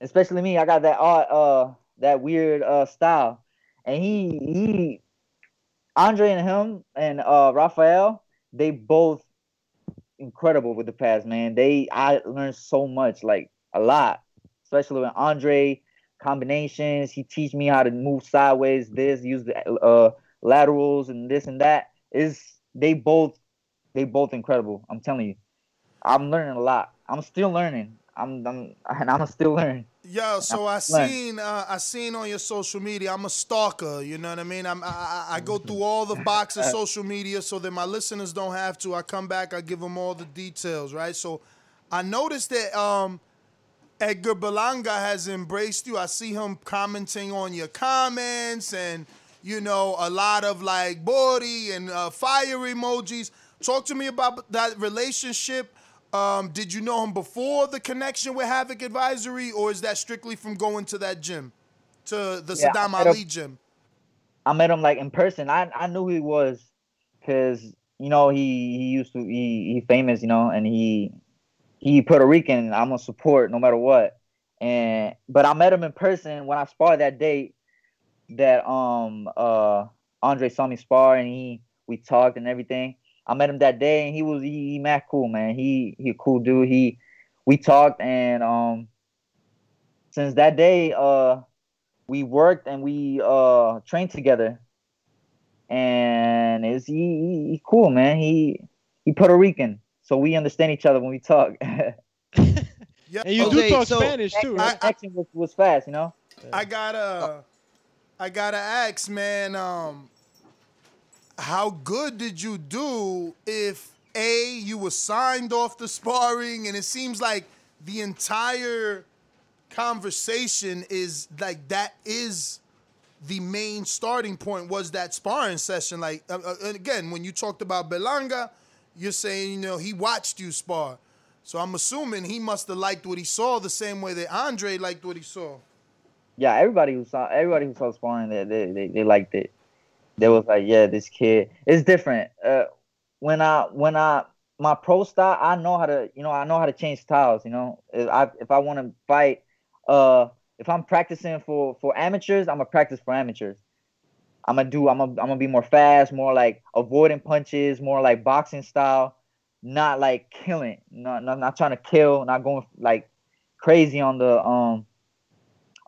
especially me. I got that odd, uh, that weird uh style, and he he, Andre and him and uh Raphael, they both incredible with the pass, man. They I learned so much, like a lot, especially with Andre combinations. He teach me how to move sideways, this use the uh laterals and this and that. Is they both they both incredible. I'm telling you, I'm learning a lot. I'm still learning. I'm, I'm and I'm still learning. Yo, so I seen uh, I seen on your social media. I'm a stalker. You know what I mean. I'm, I, I I go through all the box of social media so that my listeners don't have to. I come back. I give them all the details. Right. So I noticed that um, Edgar Berlanga has embraced you. I see him commenting on your comments and you know a lot of like body and uh, fire emojis. Talk to me about that relationship. Um, did you know him before the connection with Havoc Advisory, or is that strictly from going to that gym, to the Yeah, Saddam Ali him- gym? I met him like in person. I I knew he was because you know he he used to he he famous, you know, and he he Puerto Rican. I'm gonna support no matter what. And but I met him in person when I sparred that day that um uh Andre saw me spar and he we talked and everything. I met him that day and he was he, he mad cool man. He he a cool dude. He we talked and um since that day uh we worked and we uh trained together. And it's he, he, he cool man. He he Puerto Rican. So we understand each other when we talk. *laughs* Yeah. And you Okay, do talk so- Spanish too, The right? connection was, was fast, you know. I gotta, I gotta ask, man. Um, how good did you do if a you were signed off the sparring, and it seems like the entire conversation is like that is the main starting point was that sparring session. Like uh, uh, and again, when you talked about Berlanga, you're saying you know he watched you spar. So I'm assuming he must have liked what he saw the same way that Andre liked what he saw. Yeah, everybody who saw everybody who saw sparring, they they they, they liked it. They was like, yeah, this kid, it's different. Uh, when I when I my pro style, I know how to you know I know how to change styles. You know, if I if I want to fight, uh, if I'm practicing for for amateurs, I'm gonna practice for amateurs. I'm gonna do I'm gonna I'm gonna be more fast, more like avoiding punches, more like boxing style, not like killing, not not, not trying to kill, not going like crazy on the um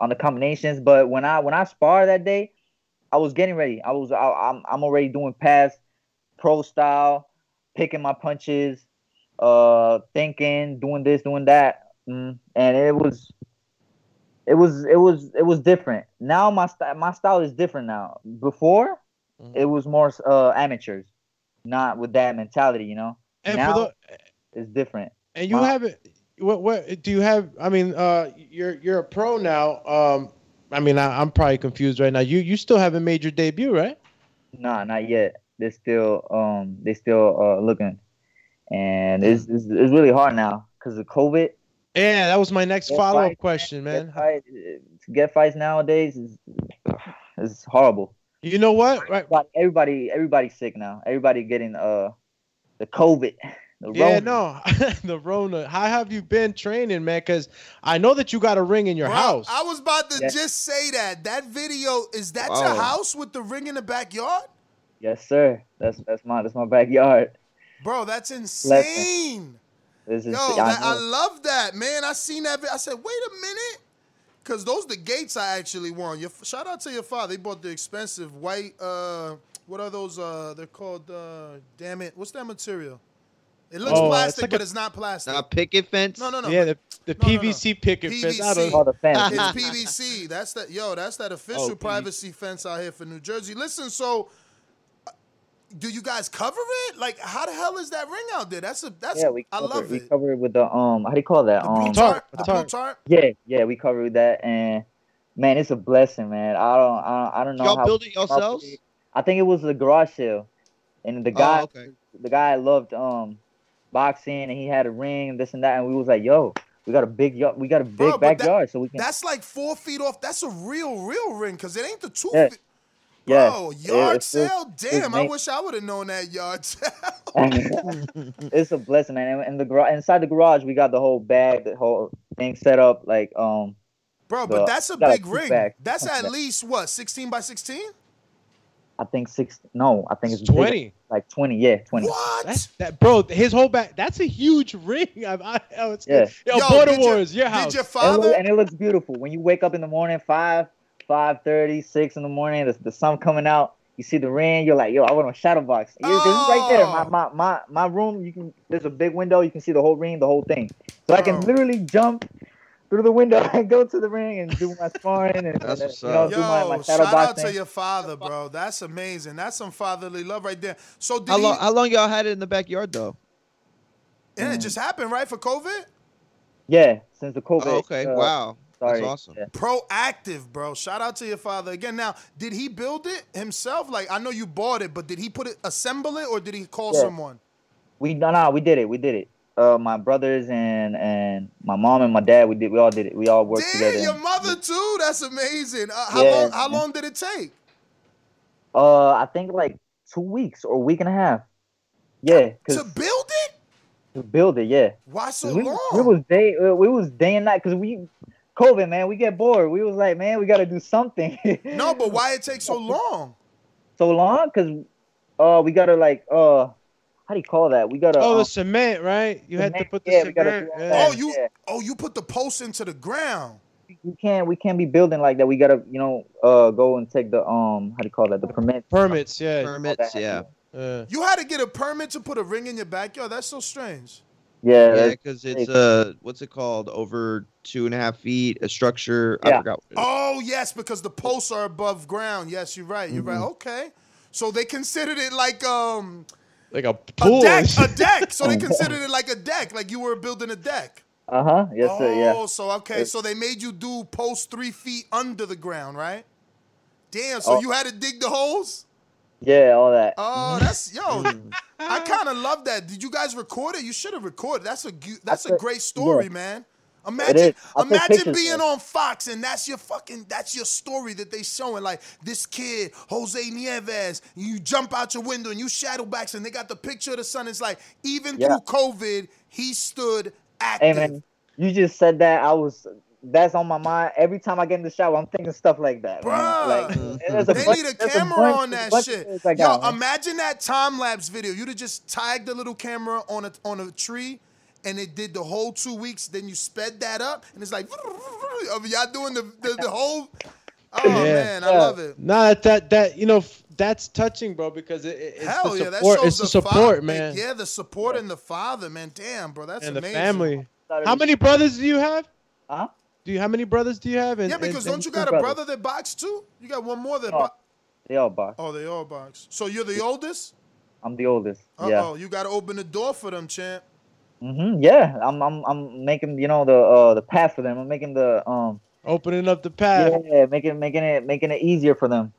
on the combinations. But when I when I spar that day, I was getting ready. I was I, I'm I'm already doing past pro style, picking my punches, uh, thinking, doing this, doing that, mm, and it was. It was it was it was different. Now my st- my style is different now. Before, it was more uh, amateurs, not with that mentality, you know. And now for the it's different. and you My- have it. What what do you have? I mean, uh, you're you're a pro now. Um, I mean, I, I'm probably confused right now. You you still haven't made your debut, right? Nah, not yet. They're still um they still uh looking, and it's it's, it's really hard now because of COVID. Yeah, that was my next follow up question, man. Get, fight, get fights nowadays is *sighs* is horrible. You know what? Right. Everybody, everybody everybody's sick now. Everybody getting uh the COVID. The Yeah, Rona. no, *laughs* the Rona. How have you been training, man? Because I know that you got a ring in your Bro, house. I was about to Yeah. just say that. That video is that Wow. your house with the ring in the backyard? Yes, sir. That's that's my that's my backyard. Bro, that's insane. This is Yo, I that, I love that, man. I seen that. vi- I said, wait a minute. Cause those the gates I actually won. Your, shout out to your father. He bought the expensive white. Uh, what are those? Uh, they're called. Uh, damn it, what's that material? It looks Oh, it's plastic, like but a- it's not plastic. Not picket fence. no, no, no. yeah, the, the No, no, no. PVC picket fence. I don't, Oh, the fence. It's PVC. That's that. Yo, that's that official Oh, PVC. privacy fence out here for New Jersey. Listen, so do you guys cover it? Like, how the hell is that ring out there? That's a. That's. yeah, we I covered, love we cover it. with the um how do you call that? The blue um tarp. tarp, The tarp. blue tarp. Yeah, yeah, we covered that, and man, it's a blessing, man. I don't, I don't, I don't know Y'all how build it we came up with yourselves? it. I think it was a garage sale, and the guy, Oh, okay. the guy loved um boxing, and he had a ring, and this and that, and we was like, yo, we got a big yard, we got a big Bro, but that- backyard, so we can, That's like four feet off. That's a real, real ring because it ain't the two. Yeah. feet. Yeah, Bro, yard it's- sale. it's Damn, I wish I would have known that yard *laughs* sale. *laughs* it's a blessing, man. And, and the garage, inside the garage, we got the whole bag, the whole thing set up, like um, Bro, The- but that's a got a big ring. bag. That's at Bag. *laughs* least what, 16 by 16? I think six, no, I think it's, It's bigger, 20. like twenty, yeah, twenty. What? That's that, bro. His whole back. That's a huge ring. I, I, oh, it's Yeah. Yo, Yo, Border did your- Wars, your Did house. your And it, father? and it looks beautiful when you wake up in the morning, five, five thirty, six in the morning. The, the sun coming out. You see the ring. You're like, yo, I want a shadow box. Yeah, 'cause it's right there. My, Oh. my my my room. You can. There's a big window. You can see the whole ring, the whole thing. So I can Oh. literally jump through the window *laughs* and go to the ring and do my sparring and, That's and, you know up. do my, my Yo, shadow shout out boxing. to your father, bro. That's amazing. That's some fatherly love right there. So did How he? long? How long y'all had it in the backyard though? and it just happened, right, for COVID? Yeah, since the COVID. Oh, okay. uh, wow. Sorry. That's awesome. Yeah. Proactive, bro. Shout out to your father again. Now, did he build it himself? Like, I know you bought it, but did he put it, assemble it, or did he call Yeah. someone? We no no we did it. We did it. Uh, my brothers and and my mom and my dad. We did. We all did it. We all worked Damn, together. your mother too. That's amazing. Uh, how Yeah, long? How long did it take? Uh, I think like two weeks or a week and a half. Yeah, To build it? to build it. Yeah. Why so 'Cause we, long? we was day uh, we was day and night because we COVID man. We get bored. We was like man, we got to do something. no, but why it take so *laughs* long? so long because uh we gotta like uh how do you call that? We gotta. oh, um, the cement, right? You had to put the yeah, we gotta cement. do yeah. Oh, you Yeah. oh you put the post into the ground. we can't we can't be building like that. We gotta you know uh go and take the um how do you call that the permit. Permits, yeah. Permits, yeah. Uh, You had to get a permit to put a ring in your backyard. That's so strange. Yeah, Yeah, because it's uh, what's it called? Over two and a half feet, a structure. I Yeah. forgot. What it is. Oh yes, because the posts are above ground. Yes, you're right. You're Mm-hmm. right. Okay. So they considered it like um Like a a pool. deck, a *laughs* deck. So they *laughs* considered it like a deck, like you were building a deck. Uh huh. Yes, oh, sir. Yeah. so okay, so they made you do post three feet under the ground, right? Damn. So Oh. you had to dig the holes. Yeah, all that. Oh, that's yo. *laughs* I kind of love that. Did you guys record it? You should have recorded. That's a that's a great story, yeah. man. Imagine is. I took imagine being on Fox and that's your fucking that's your story that they showing like this kid Jose Nieves. You jump out your window and you shadow backs and they got the picture of the sun. It's like even Yeah. through COVID, he stood Hey active. man, you just said that. I was. That's on my mind every time I get in the shower. I'm thinking stuff like that. man. Like, mm-hmm. Bruh, there's they bunch- need a there's camera bunch- on that shit. things Yo, got, imagine that time lapse video. You'd have just tagged the little camera on a on a tree, and it did the whole two weeks. Then you sped that up, and it's like *laughs* of y'all doing the the, the whole. Oh Yeah. man, I love it. Nah, that that that you know that's touching, bro. Because it, it- it's Hell the yeah, that support. shows It's the the support, fa- man, Yeah, the support and the father, man. Damn, bro, that's and the amazing. family. How many brothers do you have? Huh? Do you how many brothers do you have? And, Yeah, because and- don't you got a brothers. brother that box too? You got one more that. Oh, bo- They all box. oh, they all box. So you're the oldest. I'm the oldest. Uh Yeah. oh, you got to open the door for them, champ. hmm Yeah. I'm. I'm. I'm making. You know the uh the path for them. I'm making the um. opening up the path. Yeah, making making it making it easier for them.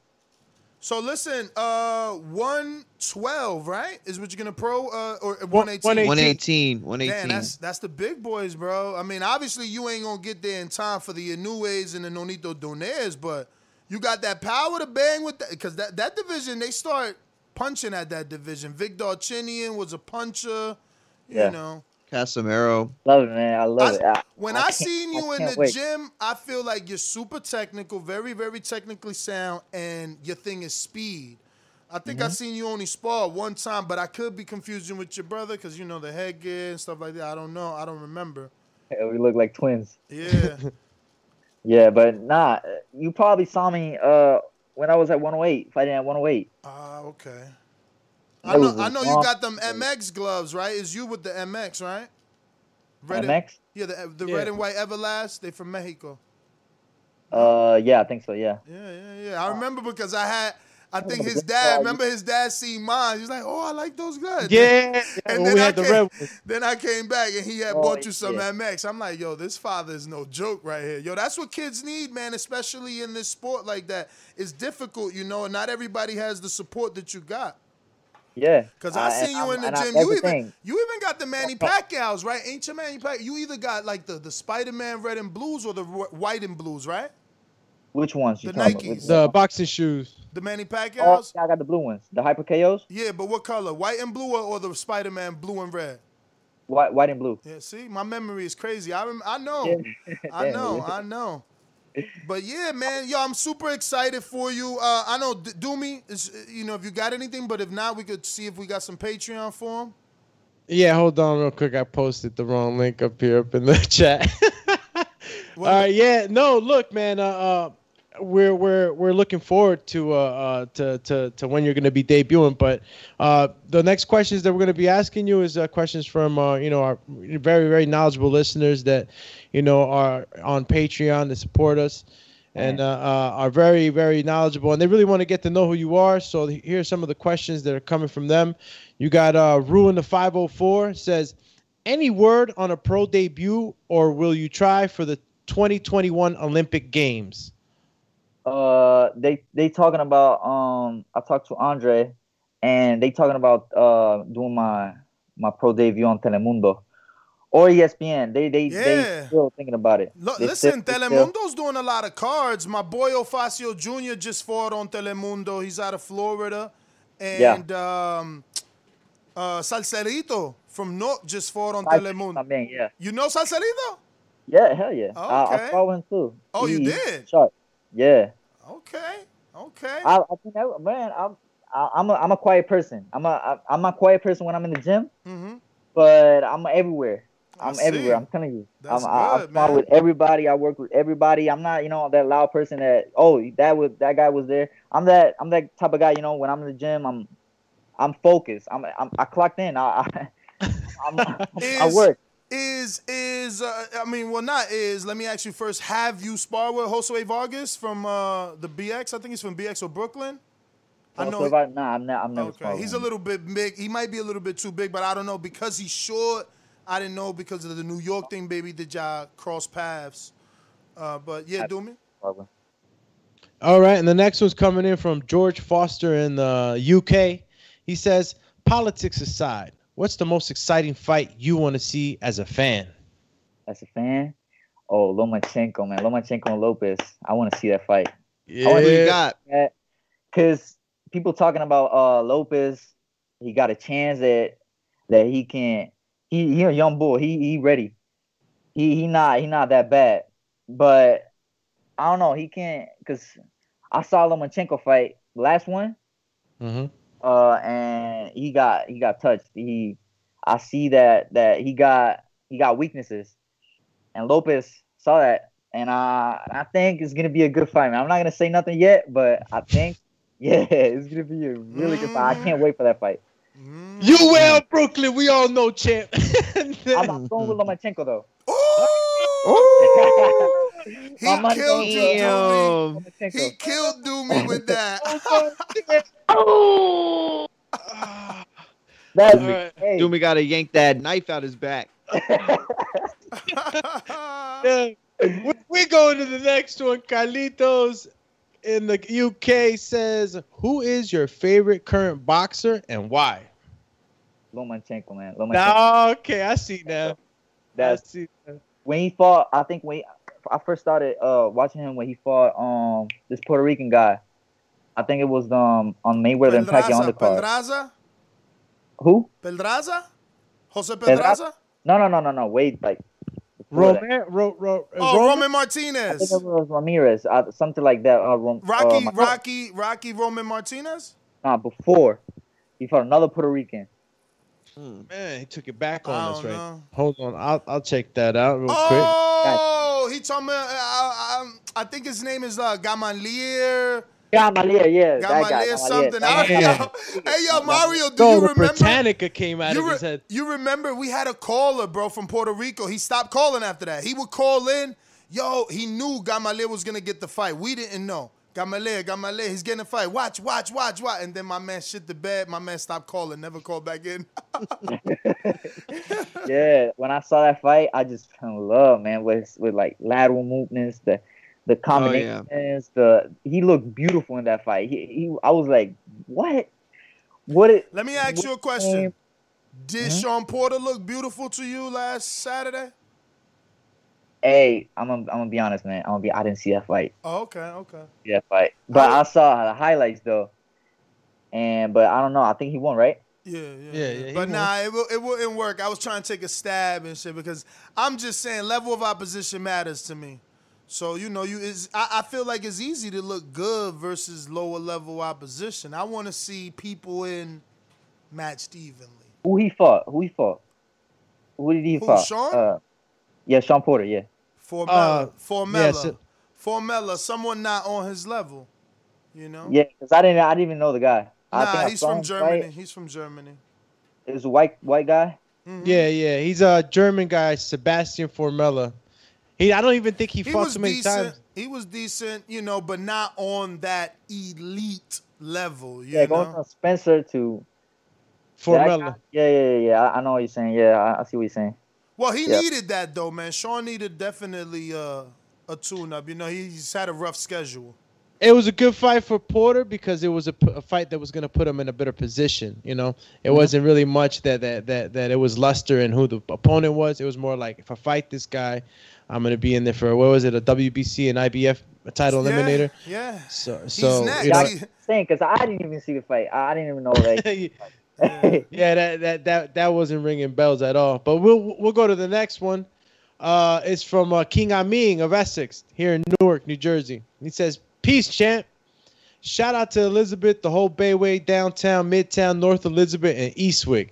So listen, uh, one twelve, right? Is what you're gonna pro uh or one eighteen? 118. 118. Man, that's that's the big boys, bro. I mean, obviously you ain't gonna get there in time for the Inoues and the Nonito Donaires, but you got that power to bang with that because that, that division they start punching at that division. Victor Chinian was a puncher, you know. Casemiro. Love it, man. I love it. I, When I I, can't- seen I you in the wait. gym, I feel like you're super technical, very, very technically sound, and your thing is speed. I think I Mm-hmm. seen you only spar one time, but I could be confusing with your brother because you know the headgear and stuff like that. I don't know. I don't remember. we look like twins. Yeah. *laughs* Yeah, but nah. You probably saw me uh when I was at 108 fighting at 108. Ah, okay. That I know. was a I know you got them MX gloves, right? Is you with the MX, right? and- MX? yeah, the the Yeah. red and white Everlast. They from Mexico. Uh, yeah, I think so. Yeah. Yeah, yeah, yeah. I remember because I had. I think his *laughs* dad. Remember his dad seen mine. He's like, "Oh, I like those gloves." Yeah, yeah, And when then we I had the came, red ones. then I came back and he had Oh, bought you some yeah. MX. I'm like, yo, this father is no joke right here. Yo, that's what kids need, man, especially in this sport like that. It's difficult, you know, and not everybody has the support that you got. Yeah. Cause uh, I, and seen you I'm- in the and I- gym. You even you even got the Manny Pacquiao's, right? Ain't your Manny Pacquiao? You either got like the the Spider Man red and blues or the white and blues, right? Which ones The talking about? Nikes. Which- The boxing shoes. The Manny Oh, Pacquiao's. yeah, I got the blue ones. The Hyper KOs, Yeah, but what color? White and blue or, or the Spider Man blue and red? white, white and blue. Yeah, see, my memory is crazy. I rem- I know, Yeah. I *laughs* know. I know. But yeah, man, yo, I'm super excited for you. Uh, I know D- Doomy is, you know, if you got anything, but if not, we could see if we got some Patreon for him. Yeah, hold on real quick. I posted the wrong link up here up in the *laughs* chat. All right, yeah, no, look, man, uh, uh we're we're we're looking forward to uh, uh to, to to when you're going to be debuting, but uh the next questions that we're going to be asking you is uh, questions from uh you know our very very knowledgeable listeners that you know are on Patreon to support us and uh, uh, are very very knowledgeable and they really want to get to know who you are. So here's some of the questions that are coming from them. You got uh ruin the 504 says any word on a pro debut or will you try for the 2021 olympic games Uh, they they talking about um. I talked to Andre, and they talking about uh doing my my pro debut on Telemundo, or ESPN. They they Yeah. they still thinking about it. Look, listen, still- Telemundo's doing a lot of cards. My boy Ofacio Jr. just fought on Telemundo. He's out of Florida. And um, uh, Salcerito from North just fought on I- Telemundo. I mean, yeah, You know Salcerito? yeah, hell yeah. I, Okay. I follow him too. Oh, you He- he's did? Sharp. Yeah. Okay, okay. I, I think that, man, I'm I, I'm a I'm a quiet person. I'm a I- I'm a quiet person when I'm in the gym, hmm but I'm everywhere. I I'm everywhere. I'm telling you. That's I'm, I, good, I'm man. with everybody. I work with everybody. I'm not, you know, that loud person that oh that was that guy was there. I'm that I'm that type of guy. You know, when I'm in the gym, I'm I'm focused. I'm, I'm I clocked in. I, I *laughs* *laughs* I Is- work. Is is uh, I mean, well, not is. Let me ask you first. Have you sparred with Josue Vargas from uh, the BX? I think he's from BX or Brooklyn. I know. so nah, I'm not. I'm never. Okay, sparred he's a little bit big. He might be a little bit too big, but I don't know because he's short. I didn't know because of the New York thing, baby. Did y'all cross paths? Uh, but yeah, do me. All right, and the next one's coming in from George Foster in the UK. He says, "Politics aside, what's the most exciting fight you want to see as a fan?" As a fan, oh Lomachenko, man, Lomachenko and Lopez. I want to see that fight. Yeah. I wanna you got? because people talking about uh Lopez, he got a chance that that he can. He he a young bull. He he ready. He he not he not that bad, but I don't know. He can't because I saw Lomachenko fight last one. Mm-hmm. Uh, and he got he got touched. He, I see that that he got he got weaknesses, and Lopez saw that, and I I think it's gonna be a good fight. Man. I'm not gonna say nothing yet, but I think *laughs* yeah, it's gonna be a really good fight. I can't wait for that fight. You well, Brooklyn. We all know, champ. *laughs* I'm not going with *laughs* Lomachenko though. *laughs* He My money killed goes you, to Doomy. Lomachenko. He killed *laughs* Doomy with that. *laughs* That's Doomy, hey. Doomy got to yank that knife out his back. Yeah. We- we go to the next one. Carlitos in the UK says, "Who is your favorite current boxer and why?" Lomachenko, man. Lomachenko. Now, okay, I see now. I That's see. Now. when he fought. I think when he, I first started uh watching him when he fought um this Puerto Rican guy. I think it was um on Mayweather and Pacquiao Pedraza, undercard. Pedraza, Who? Pedraza, Jose Pedraza? Pedraza. No, no, no, no, no. Wait, like. Roman, ro, ro, Oh, Roman I think Martinez. it was Ramirez, uh, something like that. Uh, Rom- Rocky, uh, Rocky, Rocky, Roman Martinez. Nah, before he fought another Puerto Rican. Man, he took it back on us, right? know. Hold on, I'll I'll check that out real quick. Oh, he talking about. Uh, um, I think his name is uh, Gamalier. Gamalier, yeah, that guy. Gamalier Gamalier. something. That Hey, guy. yo, hey, yo, Mario, do No, you remember? Britannica came out You, of re- his head. you remember we had a caller, bro, from Puerto Rico. He stopped calling after that. He would call in. Yo, he knew Gamalier was gonna get the fight. We didn't know. Gamalier, Gamalier, he's getting a fight. Watch, watch, watch, watch. And then my man shit the bed. My man stopped calling, never called back in. *laughs* yeah, when I saw that fight, I just fell in love, man, with with like lateral movements, the the oh, combinations, the he looked beautiful in that fight. He, he I was like, what? What it Let me ask you a question. Did uh-huh. Sean Porter look beautiful to you last Saturday? Hey, I'm gonna, I'm gonna be honest, man. I'm gonna be I didn't see that fight. Oh, okay, okay. Yeah, fight. But I saw the highlights though. And but I don't know. I think he won, right? Yeah, yeah, Yeah, yeah. yeah, but won. nah, it, will, it wouldn't work. I was trying to take a stab and shit because I'm just saying level of opposition matters to me. So you know, you is I, I feel like it's easy to look good versus lower level opposition. I want to see people in matched evenly. Who he fought? Who he fought? Who did he Who, fight? Sean? Uh, yeah, Sean Porter. Yeah. Formella, Uh, Formella, yeah, so- Formella, someone not on his level. You know? Yeah, because I didn't I didn't even know the guy. I think Nah, I he's from Germany. fight. He's from Germany. It was a white white guy. Yeah, yeah, he's a German guy, Sebastian Formella. He, I don't even think he, He fought so many decent. times. He was decent, you know, but not on that elite level. You Yeah, going from Spencer to Formella. guy? Yeah, yeah, yeah, yeah. I, I know what you're saying. Yeah, I, I see what you're saying. Well, he Yeah. needed that though, man. Sean needed definitely uh, a tune-up. You know, he's had a rough schedule. It was a good fight for Porter because it was a, p- a fight that was going to put him in a better position. You know, it Mhm. wasn't really much that, that that that it was luster and who the opponent was. It was more like if I fight this guy, I'm going to be in there for what was it a WBC and IBF title Yeah, eliminator. Yeah. So so next. you know, He- Saying because I didn't even see the fight. I, I didn't even know like. *laughs* *laughs* yeah, that, that that that wasn't ringing bells at all. But we'll we'll go to the next one. Uh, it's from uh, King Aming of Essex here in Newark, New Jersey. He says, "Peace, champ. Shout out to Elizabeth, the whole Bayway, downtown, Midtown, North Elizabeth, and Eastwick.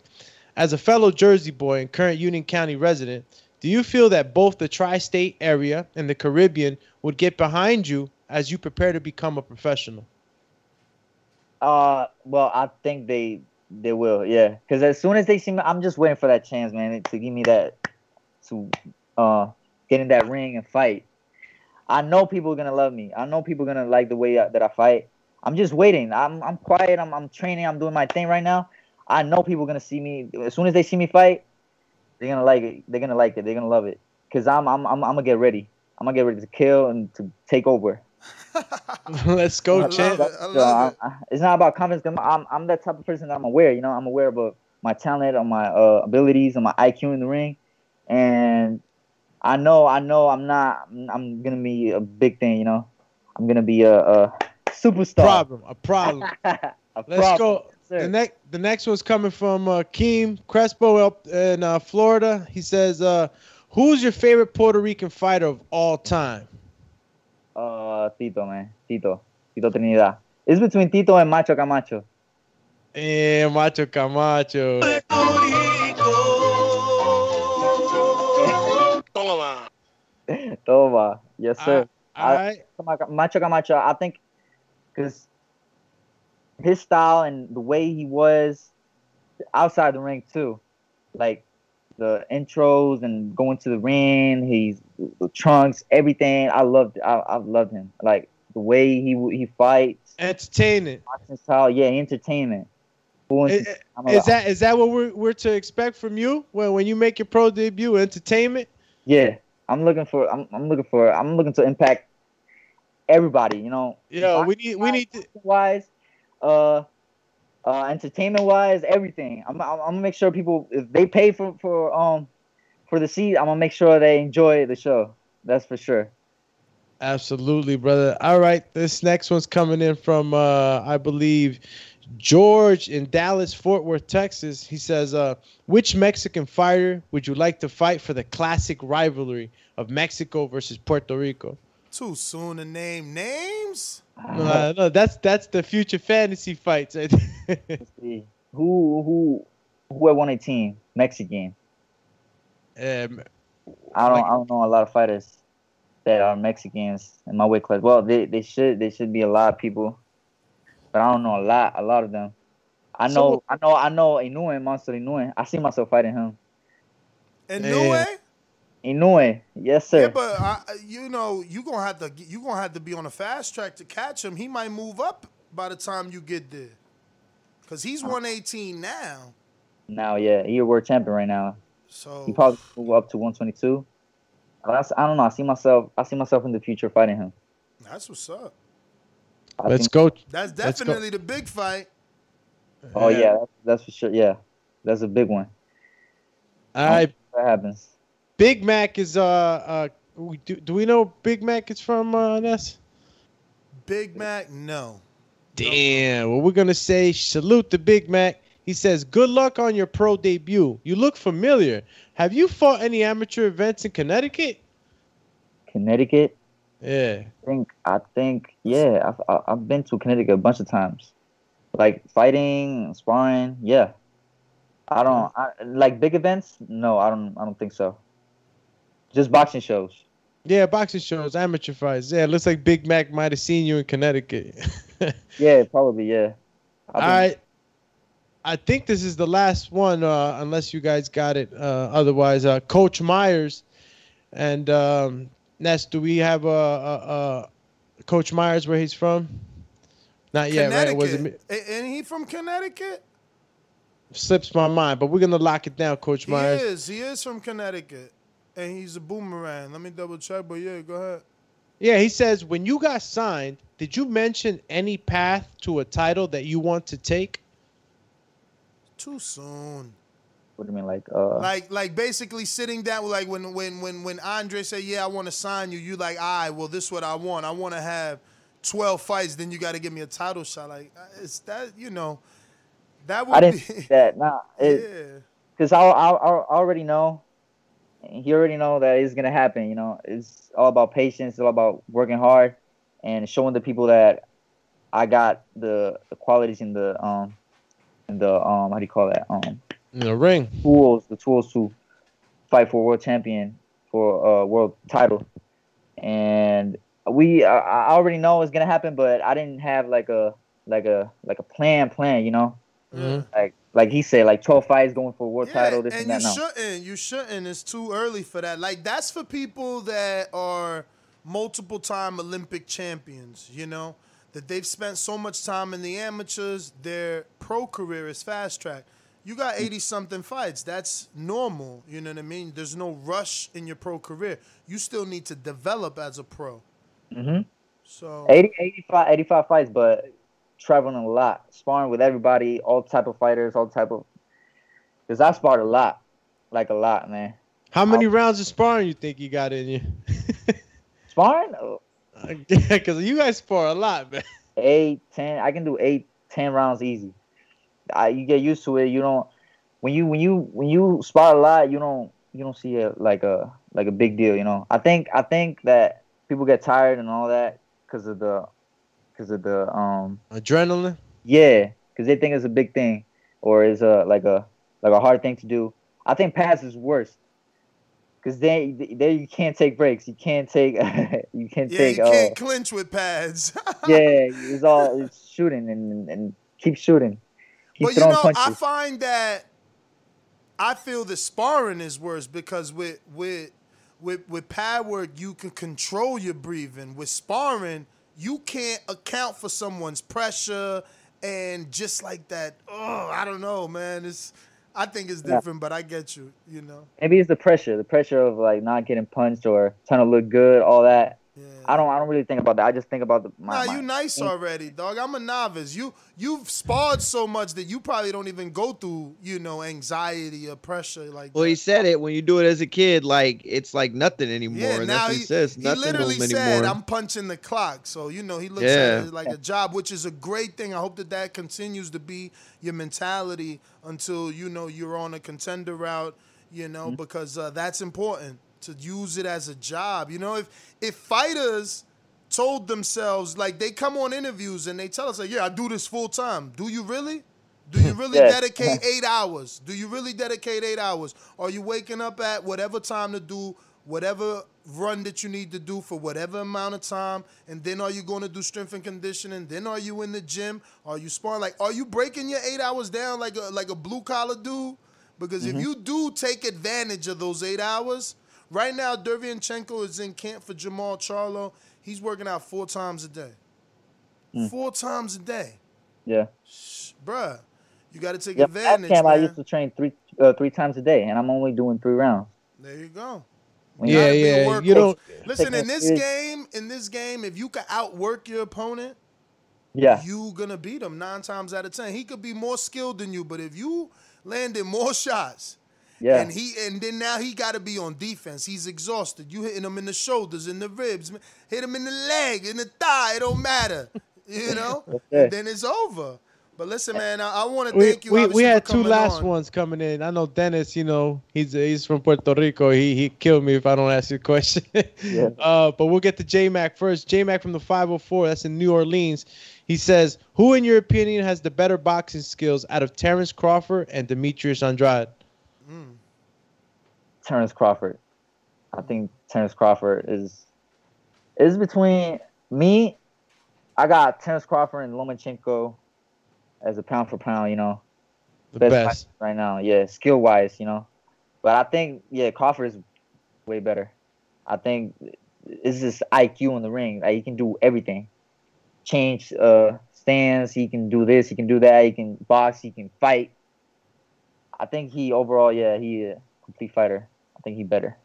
As a fellow Jersey boy and current Union County resident, do you feel that both the tri-state area and the Caribbean would get behind you as you prepare to become a professional?" Uh, well, I think they They will, yeah. Because as soon as they see me, I'm just waiting for that chance, man, to give me that to uh get in that ring and fight. I know people are gonna love me. I know people are gonna like the way that I fight. I'm just waiting. I'm I'm quiet. I'm I'm training. I'm doing my thing right now. I know people are gonna see me as soon as they see me fight. They're gonna like it. They're gonna like it. They're gonna love it. Cause I'm I'm I'm, I'm gonna get ready. I'm gonna get ready to kill and to take over. *laughs* Let's go, champ. love it. I So love it. I, I, it's not about confidence. I'm I'm that type of person. that I'm aware. You know, I'm aware of uh, my talent, of my uh, abilities, and my IQ in the ring, and I know I know I'm not. I'm, I'm gonna be a big thing. You know, I'm gonna be a, a superstar. Problem. A problem. *laughs* a Let's problem. go. Yes, The next, the next one's coming from uh, Keem Crespo up in uh, Florida. He says, uh, "Who's your favorite Puerto Rican fighter of all time?" Uh, Tito, man, Tito, Tito Trinidad. It's between Tito and Macho Camacho. Eh, Macho Camacho. Toma. Toma, yes sir. All right. Macho- Macho Camacho, I think, because his style and the way he was outside the ring too, like the intros and going to the ring, he's the trunks, everything. I loved, I, I loved him. Like the way he he fights, Entertainment. style, yeah, entertainment. Is, enter- I'm a- is that is that what we're, we're to expect from you when when you make your pro debut? Entertainment. Yeah, I'm looking for. I'm, I'm looking for. I'm looking to impact everybody. You know. Yo, we need we need to. wise, uh, uh, entertainment wise, everything. I'm, I'm, I'm gonna make sure people, if they pay for for um for the seat, I'm gonna make sure they enjoy the show. That's for sure. Absolutely, brother. All right, this next one's coming in from uh I believe George in Dallas, Fort Worth, Texas. He says, uh, which Mexican fighter would you like to fight for the classic rivalry of Mexico versus Puerto Rico? Too soon to name names. Uh, no, that's that's the future fantasy fights. I *laughs* think. Let's see. Who who who had won a team? Mexican. um, I don't I don't know a lot of fighters that are Mexicans in my weight class. Well, they, they should they should be a lot of people, but I don't know a lot a lot of them. I know So- I know I know Inoue Monster Inoue. I see myself fighting him. And Yeah. Nue, Inoue, yes sir. yeah, but I, you know you gonna have to you gonna have to be on a fast track to catch him. He might move up by the time you get there, cause he's 118 now. Now yeah, he a world champion right now. So He probably move up to 122. But I don't know. I see myself. I see myself in the future fighting him. that's what's up. I let's go. That's Let's go. definitely the big fight. Oh yeah, that's, that's for sure. Yeah, that's a big one. All right, That happens. Big Mac is uh uh. Do, do we know Big Mac is from uh, Ness? Big Mac, no. Damn. Well, we're gonna say salute the Big Mac. He says, "Good luck on your pro debut. You look familiar. Have you fought any amateur events in Connecticut?" Connecticut. Yeah. I think. I think. Yeah, I've I- I've been to Connecticut a bunch of times. Like fighting, sparring. Yeah. I don't I, like big events. No, I don't. I don't think so. Just boxing shows. Yeah, boxing shows, amateur fights. Yeah, it looks like Big Mac might have seen you in Connecticut. *laughs* Yeah, probably. Yeah. All right. I think this is the last one, uh, unless you guys got it. Uh, otherwise, uh, Coach Myers and um, Ness, do we have a, a, a Coach Myers where he's from? Not yet, right? Was it Connecticut. A- And he from Connecticut? slips my mind, but we're gonna lock it down, Coach Myers. He is. He is from Connecticut. And he's a boomerang. Let me double check, but yeah, go ahead. Yeah, he says when you got signed, did you mention any path to a title that you want to take? Too soon. What do you mean, like? Uh, Like like basically sitting down like when when when when Andre said, Yeah, I want to sign you, you like, all right, well, this is what I want. I want to have 12 fights, then you gotta give me a title shot. Like uh, it's that, you know, that would I didn't be that. Nah, *laughs* it, Yeah. because I, I I already know. He already know that it's gonna happen. You know, it's all about patience. It's all about working hard and showing the people that I got the, the qualities in the um in the um how do you call that um In the ring. tools the tools to fight for world champion for a world title and we I, I already know it's gonna happen but i didn't have like a like a like a plan plan you know Like like he said, like twelve fights going for a world Yeah, title. This and, and you that. No. shouldn't. You shouldn't. It's too early for that. Like that's for people that are multiple time Olympic champions. You know that they've spent so much time in the amateurs. Their pro career is fast track. You got eighty something fights. That's normal. You know what I mean. There's no rush in your pro career. You still need to develop as a pro. Mm-hmm. So 80, 85, 85 fights, but traveling a lot, sparring with everybody, all type of fighters, all type of. Because I sparred a lot, like a lot, man. How many rounds of sparring you think you got in you? *laughs* Sparring, *laughs* Oh, Because you guys spar a lot, man. eight, ten. I can do eight, ten rounds easy. I, you get used to it. You don't when you when you when you spar a lot, you don't you don't see it like a like a big deal. You know. I think I think that people get tired and all that because of the because of the um Adrenaline. Yeah, because they think it's a big thing, or is a like a like a hard thing to do. I think pads is worse, because they they you can't take breaks. You can't take *laughs* you can't yeah, take. you uh, can't clinch with pads. *laughs* yeah, it's all it's shooting and and keep shooting, keep But you know, punches. I find that I feel the sparring is worse because with with with with pad work you can control your breathing. With sparring, you can't account for someone's pressure and just like that. Oh, I don't know, man. It's I think it's Yeah. different, but I get you. You know. Maybe it's the pressure, the pressure of like not getting punched or trying to look good, all that. I don't I don't really think about that. I just think about the my, Nah, my you nice already, dog. I'm a novice. You you've sparred so much that you probably don't even go through, you know, anxiety or pressure like Well, he said it when you do it as a kid, like it's like nothing anymore. Yeah, and now that's what he, he says. he Nothing literally anymore. said, "I'm punching the clock." So you know he looks Yeah. at it like a job, which is a great thing. I hope that that continues to be your mentality until you know you're on a contender route. You know because uh, that's important to use it as a job. You know if if fighters told themselves like they come on interviews and they tell us like, "Yeah, I do this full time." Do you really? Do you really *laughs* Yeah. dedicate *laughs* eight hours? Do you really dedicate eight hours? Are you waking up at whatever time to do whatever run that you need to do for whatever amount of time? And then are you going to do strength and conditioning? Then are you in the gym? Are you sparring? Like, are you breaking your eight hours down like a like a blue collar dude? Because Mm-hmm. if you do take advantage of those eight hours, right now Derevyanchenko is in camp for Jermall Charlo. He's working out four times a day. Mm. Four times a day. yeah. Bruh, you got to take Yeah, last advantage, camp I used to train three uh, three times a day, and I'm only doing three rounds. There you go. When Yeah, Gotta be a yeah. You don't. Listen, in this it- game, in this game, if you can outwork your opponent, Yeah. you gonna beat him nine times out of ten. He could be more skilled than you, but if you landed more *laughs* shots, Yeah. and he and then now he got to be on defense. He's exhausted. You hitting him in the shoulders, in the ribs, hit him in the leg, in the thigh. It don't matter, *laughs* you know. And then it's over. But listen, man, I, I want to thank you. we, we had two last on. ones coming in. I know Dennis. You know he's he's from Puerto Rico. He he killed me if I don't ask you a question. *laughs* Yeah. uh, but we'll get to J Mac first. J Mac from the 504. That's in New Orleans. He says, "Who, in your opinion, has the better boxing skills out of Terrence Crawford and Demetrius Andrade?" Terrence Crawford. I think Terrence Crawford is is between me. I got Terrence Crawford and Lomachenko as a pound for pound. You know, The best, best. right now. Yeah, skill wise, you know. But I think yeah, Crawford is way better. I think it's just IQ in the ring. Like he can do everything. Change uh stance. He can do this. He can do that. He can box. He can fight. I think he overall, yeah, he a complete fighter. I think he better.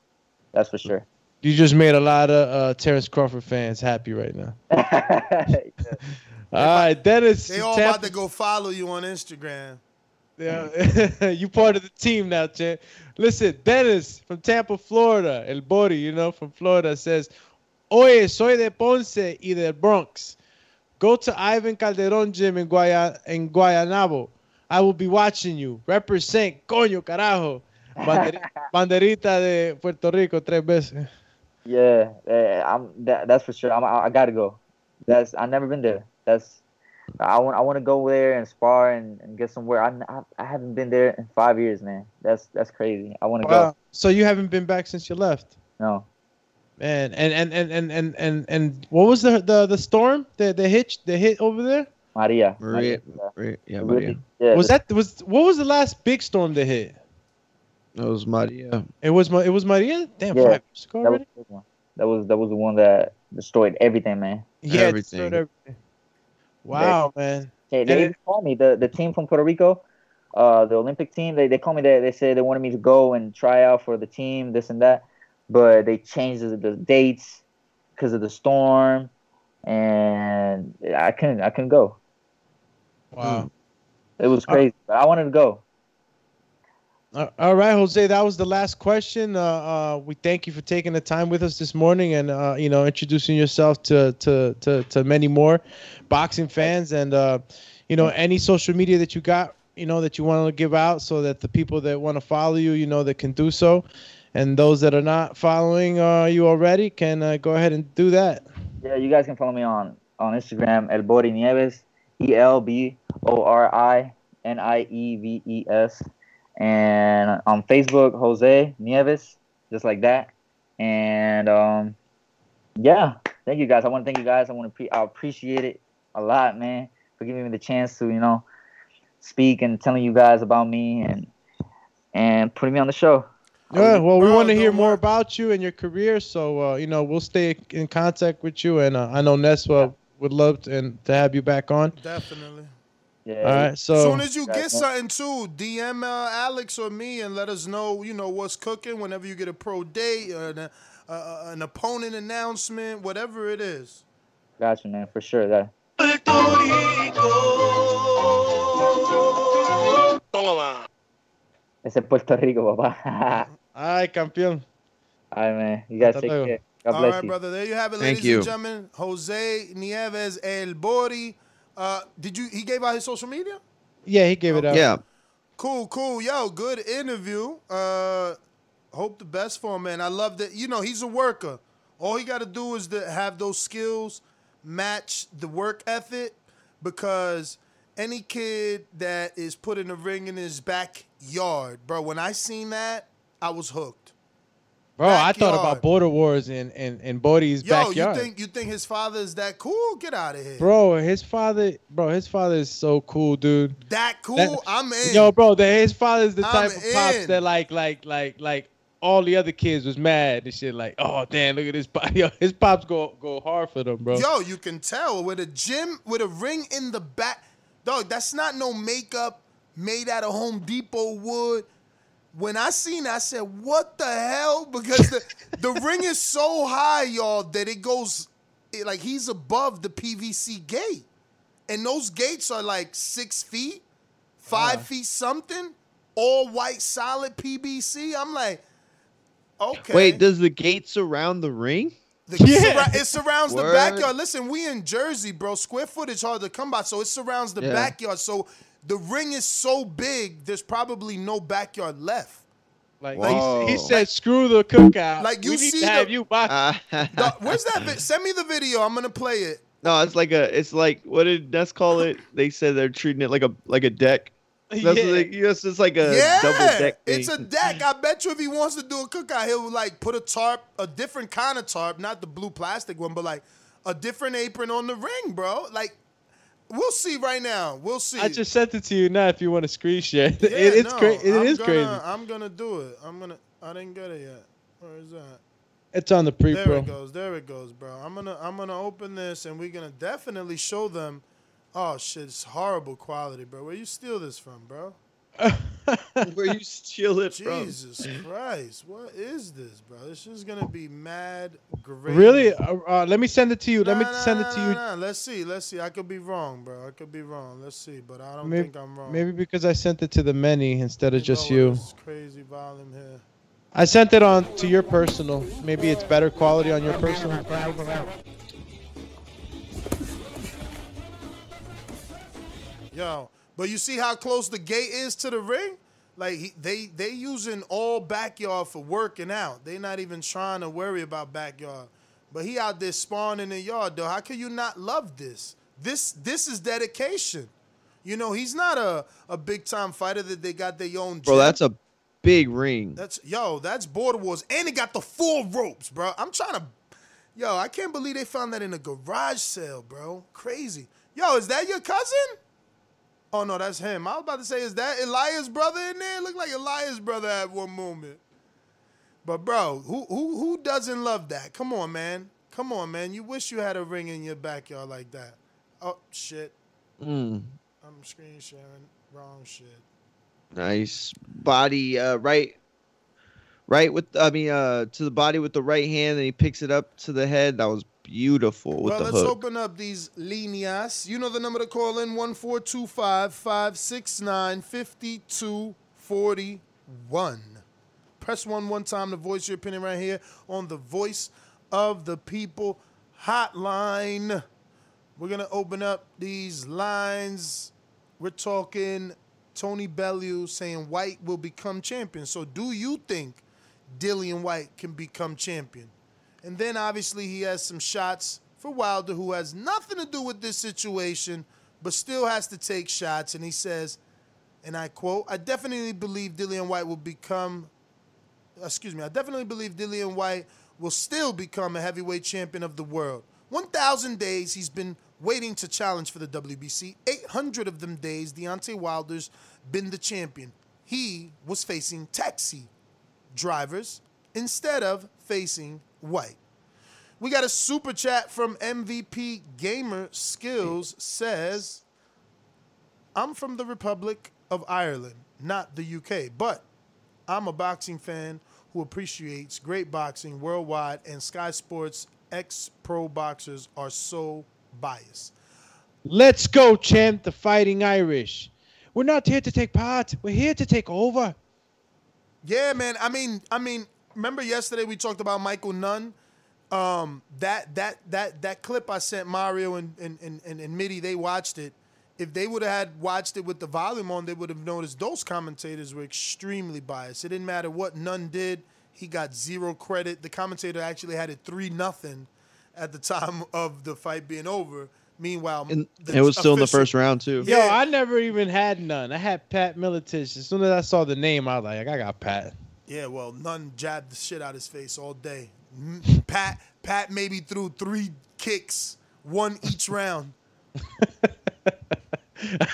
That's for sure. You just made a lot of uh, Terrence Crawford fans happy right now. *laughs* *laughs* All right, Dennis. They all Tampa- about to go follow you on Instagram. Yeah, *laughs* you part of the team now, champ. Listen, Dennis from Tampa, Florida, El Bori, you know, from Florida, says, Oye, soy de Ponce y del Bronx. Go to Ivan Calderon Gym in, Guaya- in Guaynabo. I will be watching you. Represent, coño, carajo. Banderi- *laughs* banderita de Puerto Rico tres veces. Yeah, eh, I'm that, that's for sure. I'm, I, I gotta go. That's I've never been there. That's I want I want to go there and spar and, and get somewhere. I, I I haven't been there in five years, man. That's that's crazy. I want to Wow. go. So you haven't been back since you left? No. Man, and and and and and and, and what was the the the storm? The the hit the hit over there? Maria. Maria, yeah. Maria, yeah, Maria. yeah, was that was what was the last big storm that hit? That was Maria. It was Ma- it was Maria. Damn, Yeah, five years ago that was already. the one. That was that was the one that destroyed everything, man. Yeah, Everything. destroyed everything. Wow, man. They, they even called me the the team from Puerto Rico, uh, the Olympic team. They they called me. They they said they wanted me to go and try out for the team, this and that, but they changed the, the dates because of the storm, and I couldn't I couldn't go. Wow. It was crazy, but I wanted to go. Uh, All right, Jose, that was the last question. Uh, uh, we thank you for taking the time with us this morning and uh, you know introducing yourself to to to, to many more boxing fans and uh, you know any social media that you got you know that you want to give out so that the people that want to follow you you know that can do so, and those that are not following uh, you already can go ahead and do that. Yeah, you guys can follow me on on Instagram, El Bori Nieves, E L B O R I N I E V E S, and on Facebook, Jose Nieves, just like that. And um, yeah, thank you guys. I want to thank you guys. I want to pre- I appreciate it a lot, man, for giving me the chance to you know speak and telling you guys about me and and putting me on the show. Yeah, well, we want to hear more about you and your career, so uh, you know we'll stay in contact with you, and uh, I know Neswa would love to, and to have you back on. Definitely. Yeah. All right, so As soon as you get man. something too, DM uh, Alex or me and let us know, you know, what's cooking whenever you get a pro date or an, uh, uh, an opponent announcement, whatever it is. Gotcha, man, for sure. That Toma. ese es Puerto Rico, papá. *laughs* ay, campeón. All right, man. You guys Hasta take luego. care. God All bless right, you. brother. There you have it, Thank ladies you. and gentlemen. Jose Nieves El Bori. Uh, did you? He gave out his social media. Yeah, he gave it up. Yeah. Cool, cool. Yo, good interview. Uh, hope the best for him, man. I love that. You know, he's a worker. All he got to do is to have those skills match the work ethic because any kid that is put in the ring in his backyard, bro, when I seen that, I was hooked. Bro, I thought about border wars in in, in Bodie's Yo, backyard. you think you think his father is that cool? Get out of here. bro, his father, bro, his father is so cool, dude. That cool? That- I'm in. Yo, bro, the, his father is the I'm type of pops that like like like like all the other kids was mad and shit. Like, oh damn, look at this. pop. *laughs* Yo, his pops go go hard for them, bro. Yo, you can tell with a gym with a ring in the back. Dog, that's not no makeup made out of Home Depot wood. When I seen that, I said, "What the hell?" *laughs* Because the the ring is so high, y'all, that it goes it, like he's above the PVC gate, and those gates are like six feet, five uh. feet something, all white solid PVC. I'm like, okay. Wait, does the gate surround the ring? The, Yeah. surra- it surrounds the *laughs* backyard. Listen, we in Jersey, bro. Square footage hard to come by, so it surrounds the Yeah. backyard. So the ring is so big, there's probably no backyard left. Like Whoa. he, he said, screw the cookout. Like, you we need see to have the- you box. Dog, uh, *laughs* where's that? Vi- Send me the video. I'm gonna play it. no, it's like a. It's like what did Ness call it? They said they're treating it like a like a deck. *laughs* That's Yeah. they, yes, it's like a yeah, double deck. it's a deck. I bet you if he wants to do a cookout, he'll like put a tarp, a different kind of tarp, not the blue plastic one, but like a different apron on the ring, bro. Like, we'll see right now. We'll see. I just sent it to you now. If you want to screen share, *laughs* Yeah, it, it's no, crazy. It I'm is gonna, crazy. I'm gonna do it. I'm gonna. I didn't get it yet. Where is that? It's on the pre There it goes. There it goes, bro. I'm gonna. I'm gonna open this, and we're gonna definitely show them. Oh shit! It's horrible quality, bro. Where you steal this from, bro? Where you steal it from? Jesus Christ! What is this, bro? This is gonna be mad great. Really? Uh, uh, let me send it to you. Let me send it to you. Let's see. Let's see. I could be wrong, bro. I could be wrong. Let's see, but I don't Maybe, think I'm wrong. maybe because I sent it to the many instead of You just you. This crazy volume here. I sent it on to your personal. Maybe it's better quality on your personal. Yo, but you see how close the gate is to the ring? Like he, they they using all backyard for working out. They not even trying to worry about backyard. But he out there spawning in the yard though. How can you not love this? This this is dedication. You know, he's not a, a big time fighter that they got their own Bro, that's a big ring. That's yo, that's border wars. And he got the full ropes, bro. I'm trying to Yo, I can't believe they found that in a garage sale, bro. Crazy. Yo, is that your cousin? Oh no, that's him. I was about to say, is that Elias' brother in there? It looked like Elias' brother at one moment. But bro, who who who doesn't love that? Come on, man. Come on, man. You wish you had a ring in your backyard like that. Oh shit. Mm, I'm screen sharing. Wrong shit. nice body, uh, right, right with. I mean, uh, to the body with the right hand, and he picks it up to the head. That was beautiful with well, the let's open up these líneas. You know the number to call in 1425 569 5241. Press one one time to voice your opinion right here on the Voice of the People hotline. We're going to open up these lines. We're talking Tony Bellew saying Whyte will become champion. So, do you think Dillian Whyte can become champion? And then obviously he has some shots for Wilder who has nothing to do with this situation, but still has to take shots. And he says, and I quote, I definitely believe Dillian Whyte will become, uh, excuse me, I definitely believe Dillian Whyte will still become a heavyweight champion of the world. 1,000 days he's been waiting to challenge for the WBC. 800 of them days, Deontay Wilder's been the champion. He was facing taxi drivers instead of facing Whyte. We got a super chat from MVP Gamer Skills says, I'm from the Republic of Ireland, not the UK, but I'm a boxing fan who appreciates great boxing worldwide, and Sky Sports ex pro boxers are so biased. Let's go, champ, the fighting Irish. We're not here to take part. We're here to take over. Yeah, man. I mean, I mean, remember yesterday we talked about Michael Nunn? Um, that that that that clip I sent Mario and and, and, and, and Mitty, they watched it. If they would have had watched it with the volume on, they would have noticed those commentators were extremely biased. It didn't matter what Nunn did, he got zero credit. The commentator actually had it three nothing at the time *laughs* of the fight being over. Meanwhile, And it was still in the first round too. Yo, I never even had none. I had Pat Militich. As soon as I saw the name, I was like, I got Pat. Yeah, well, Nunn jabbed the shit out of his face all day. Pat Pat maybe threw three kicks, one each round. *laughs*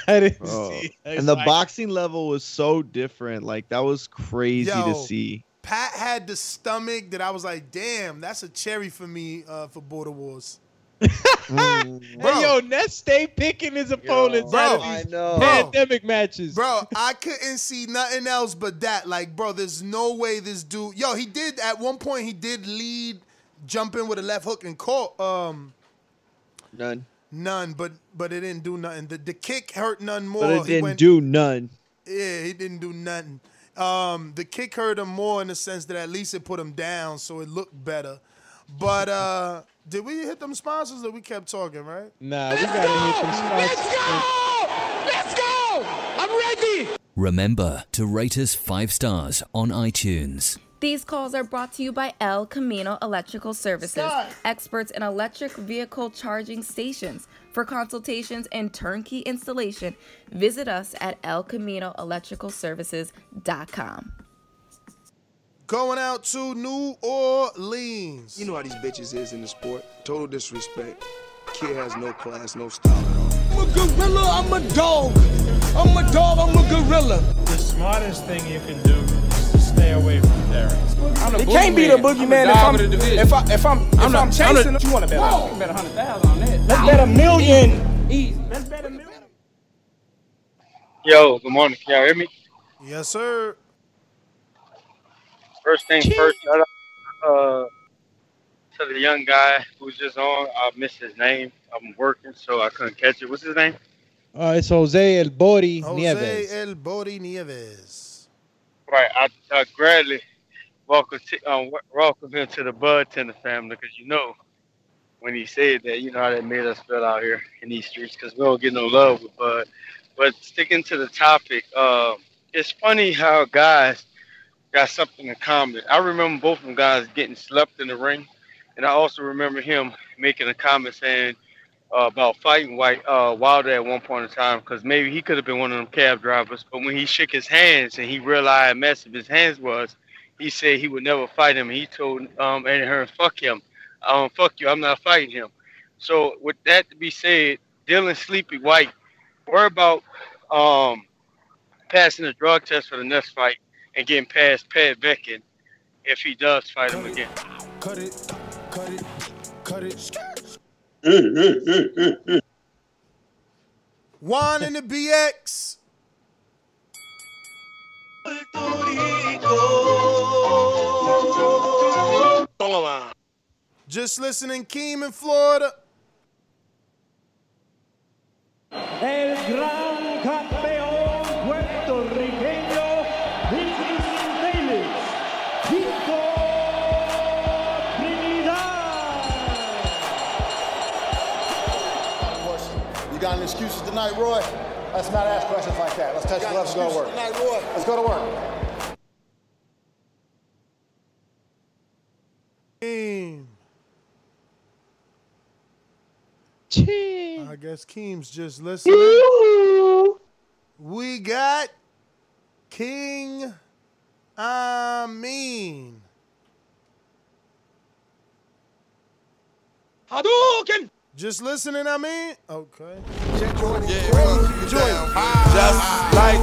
I didn't Oh. see. And the boxing level was so different. Like that was crazy Yo. to see. Pat had the stomach that I was like, damn, that's a cherry for me uh, for Border Wars. Mm. Hey, yo, Ness stay picking his opponents Bro, out of I know. pandemic matches. Bro, I couldn't see nothing else but that. Like, bro, there's no way this dude. Yo, he did at one point. He did lead, jump in with a left hook and caught um Nunn. Nunn, but but it didn't do nothing. The the kick hurt Nunn more. But it didn't went- do none. Yeah, he didn't do nothing. Um, the kick hurt him more in the sense that at least it put him down, so it looked better. But uh, did we hit them sponsors or we kept talking, right? Nah, we gotta hit them spots. Let's go! I'm ready! Remember to rate us five stars on iTunes. These calls are brought to you by El Camino Electrical Services, Stop. experts in electric vehicle charging stations. For consultations and turnkey installation, visit us at elcaminoelectricalservices.com. Going out to New Orleans. You know how these bitches is in the sport. Total disrespect. Kid has no class, no style at all. I'm a gorilla, I'm a dog. I'm a dog, I'm a gorilla. The smartest thing you can do is to stay away from parents. It can't be the boogeyman if I'm if I if I'm if I'm, chasing. you want to bet? Whoa. You can bet a hundred thousand on that. Let's bet a million. Easy. Let's bet a million. Yo, good morning. Can y'all hear me? Yes, sir. First thing first, shout out uh, to the young guy who's just on. I missed his name. I'm working, so I couldn't catch it. What's his name? Uh, it's Jose El Bori Jose Nieves. El Bori Nieves. Right. I, I gladly welcome t- um, welcome him to the Bud Tender family because you know when he said that, you know how that made us feel out here in these streets because we don't get no love with Bud. But sticking to the topic, uh, it's funny how guys got something in common. I remember both of them guys getting slept in the ring, and I also remember him making a comment saying uh, about fighting Whyte uh, Wilder at one point in time because maybe he could have been one of them cab drivers. But when he shook his hands and he realized how massive his hands was, he said he would never fight him. He told um, Eddie Hearn, "Fuck him, um, fuck you, I'm not fighting him." So with that to be said, Dylan Sleepy Whyte. Worry about um passing the drug test for the next fight and getting past Pat Beckett if he does fight him again. Cut it, cut it, cut it. Juan in the BX. Just listening, Keem in Florida. El gran campeón tonight, Roy? Let's not ask questions like that. Let's touch gloves and go to work. Tonight, Roy. Let's go to work. Keem. I guess Keem's just listening. We got King Amin. Hadouken! Just listening, I mean? Okay. Just like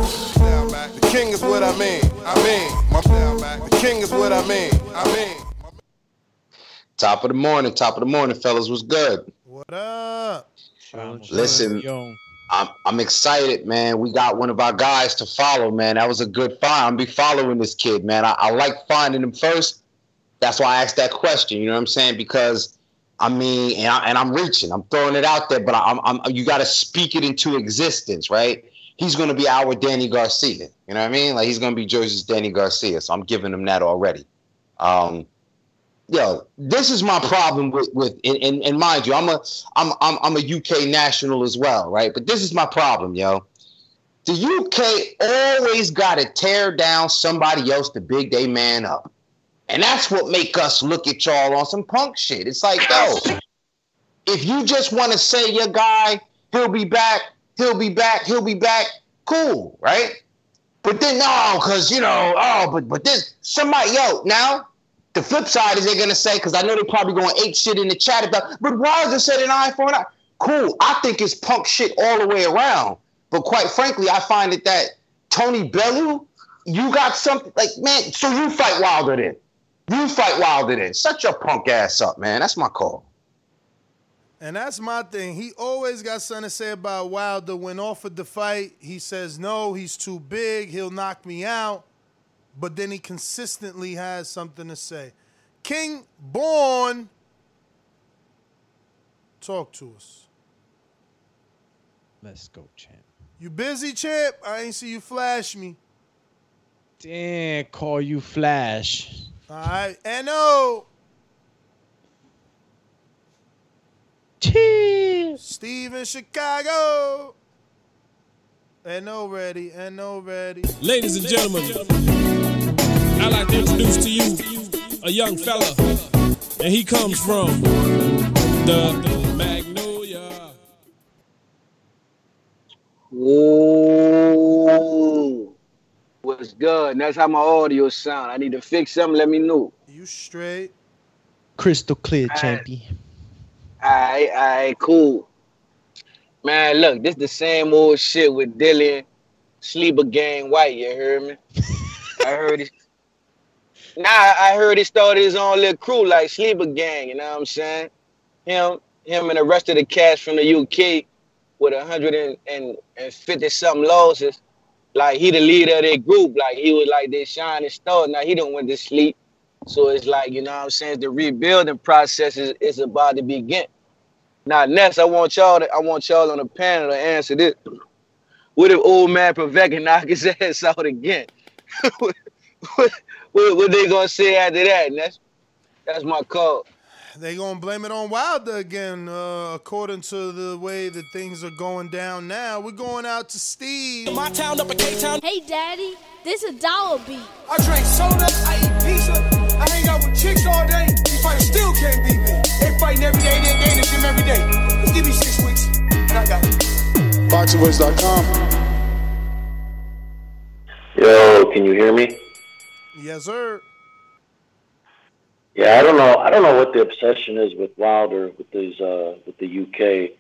the king is what I mean. I mean, my the king is what I mean. I mean. Top of the morning, top of the morning, fellas. What's good? What up? Listen, I'm I'm excited, man. We got one of our guys to follow, man. That was a good find. I'm be following this kid, man. I, I like finding him first. That's why I asked that question. You know what I'm saying? Because I mean, and, I, I'm reaching. I'm throwing it out there, but I'm, I'm you got to speak it into existence, right? He's going to be our Danny Garcia. You know what I mean? Like he's going to be Jersey's Danny Garcia. So I'm giving him that already. Um, yo, this is my problem with with and, and, and mind you, I'm a I'm I'm I'm a UK national as well, right? But this is my problem, yo. The UK always got to tear down somebody else to big they man up. And that's what make us look at y'all on some punk shit. It's like, yo, if you just want to say your guy, he'll be back, he'll be back, he'll be back, cool, right? But then no, because you know, oh, but but this somebody, yo, now the flip side is they're gonna say, because I know they're probably going eight shit in the chat about, but why said an eye for an eye? Cool. I think it's punk shit all the way around. But quite frankly, I find it that Tony Bellew, you got something like, man, so you fight Wilder then. You fight Wilder then. Shut your punk ass up, man. That's my call. And that's my thing. He always got something to say about Wilder. When offered the fight, he says, no, he's too big. He'll knock me out. But then he consistently has something to say. King Born, talk to us. Let's go, champ. You busy, champ? I ain't see you flash me. Damn, call you Flash. All right. N.O. Oh! Cheers. Steve in Chicago. N.O. ready. N.O. ready. Ladies and gentlemen, I'd like to introduce to you a young fella, and he comes from the Magnolia. Ooh. What's good? That's how my audio sound. I need to fix something. Let me know. You straight? Crystal clear, Alright. champion. Alright, alright, cool. Man, look, this the same old shit with Dylan Sleeper Gang Whyte. You heard me? I heard it. Nah, I heard he started his own little crew like Sleeper Gang. You know what I'm saying? Him, him, and the rest of the cast from the UK with a hundred and, and, and fifty something losses. Like he the leader of their group. Like he was like their shining star. Now he don't went to sleep. So it's like, you know what I'm saying? The rebuilding process is, is about to begin. Now, next, I want y'all to, I want y'all on the panel to answer this. What if old man Paveka knock his *laughs* ass out again? *laughs* what, what, what they gonna say after that? And that's that's my call. They gonna blame it on Wilder again, uh, according to the way that things are going down now. We're going out to Steve. My town up in K-Town. Hey, Daddy, this a dollar beat. I drink soda, I eat pizza, I hang out with chicks all day. These fighters still can't beat me. They fighting every day, they they in the gym every day. Just give me six weeks, and I got it. BoxingVoice.com. Yo, can you hear me? Yes, sir. Yeah, I don't know. I don't know what the obsession is with Wilder with these uh with the UK.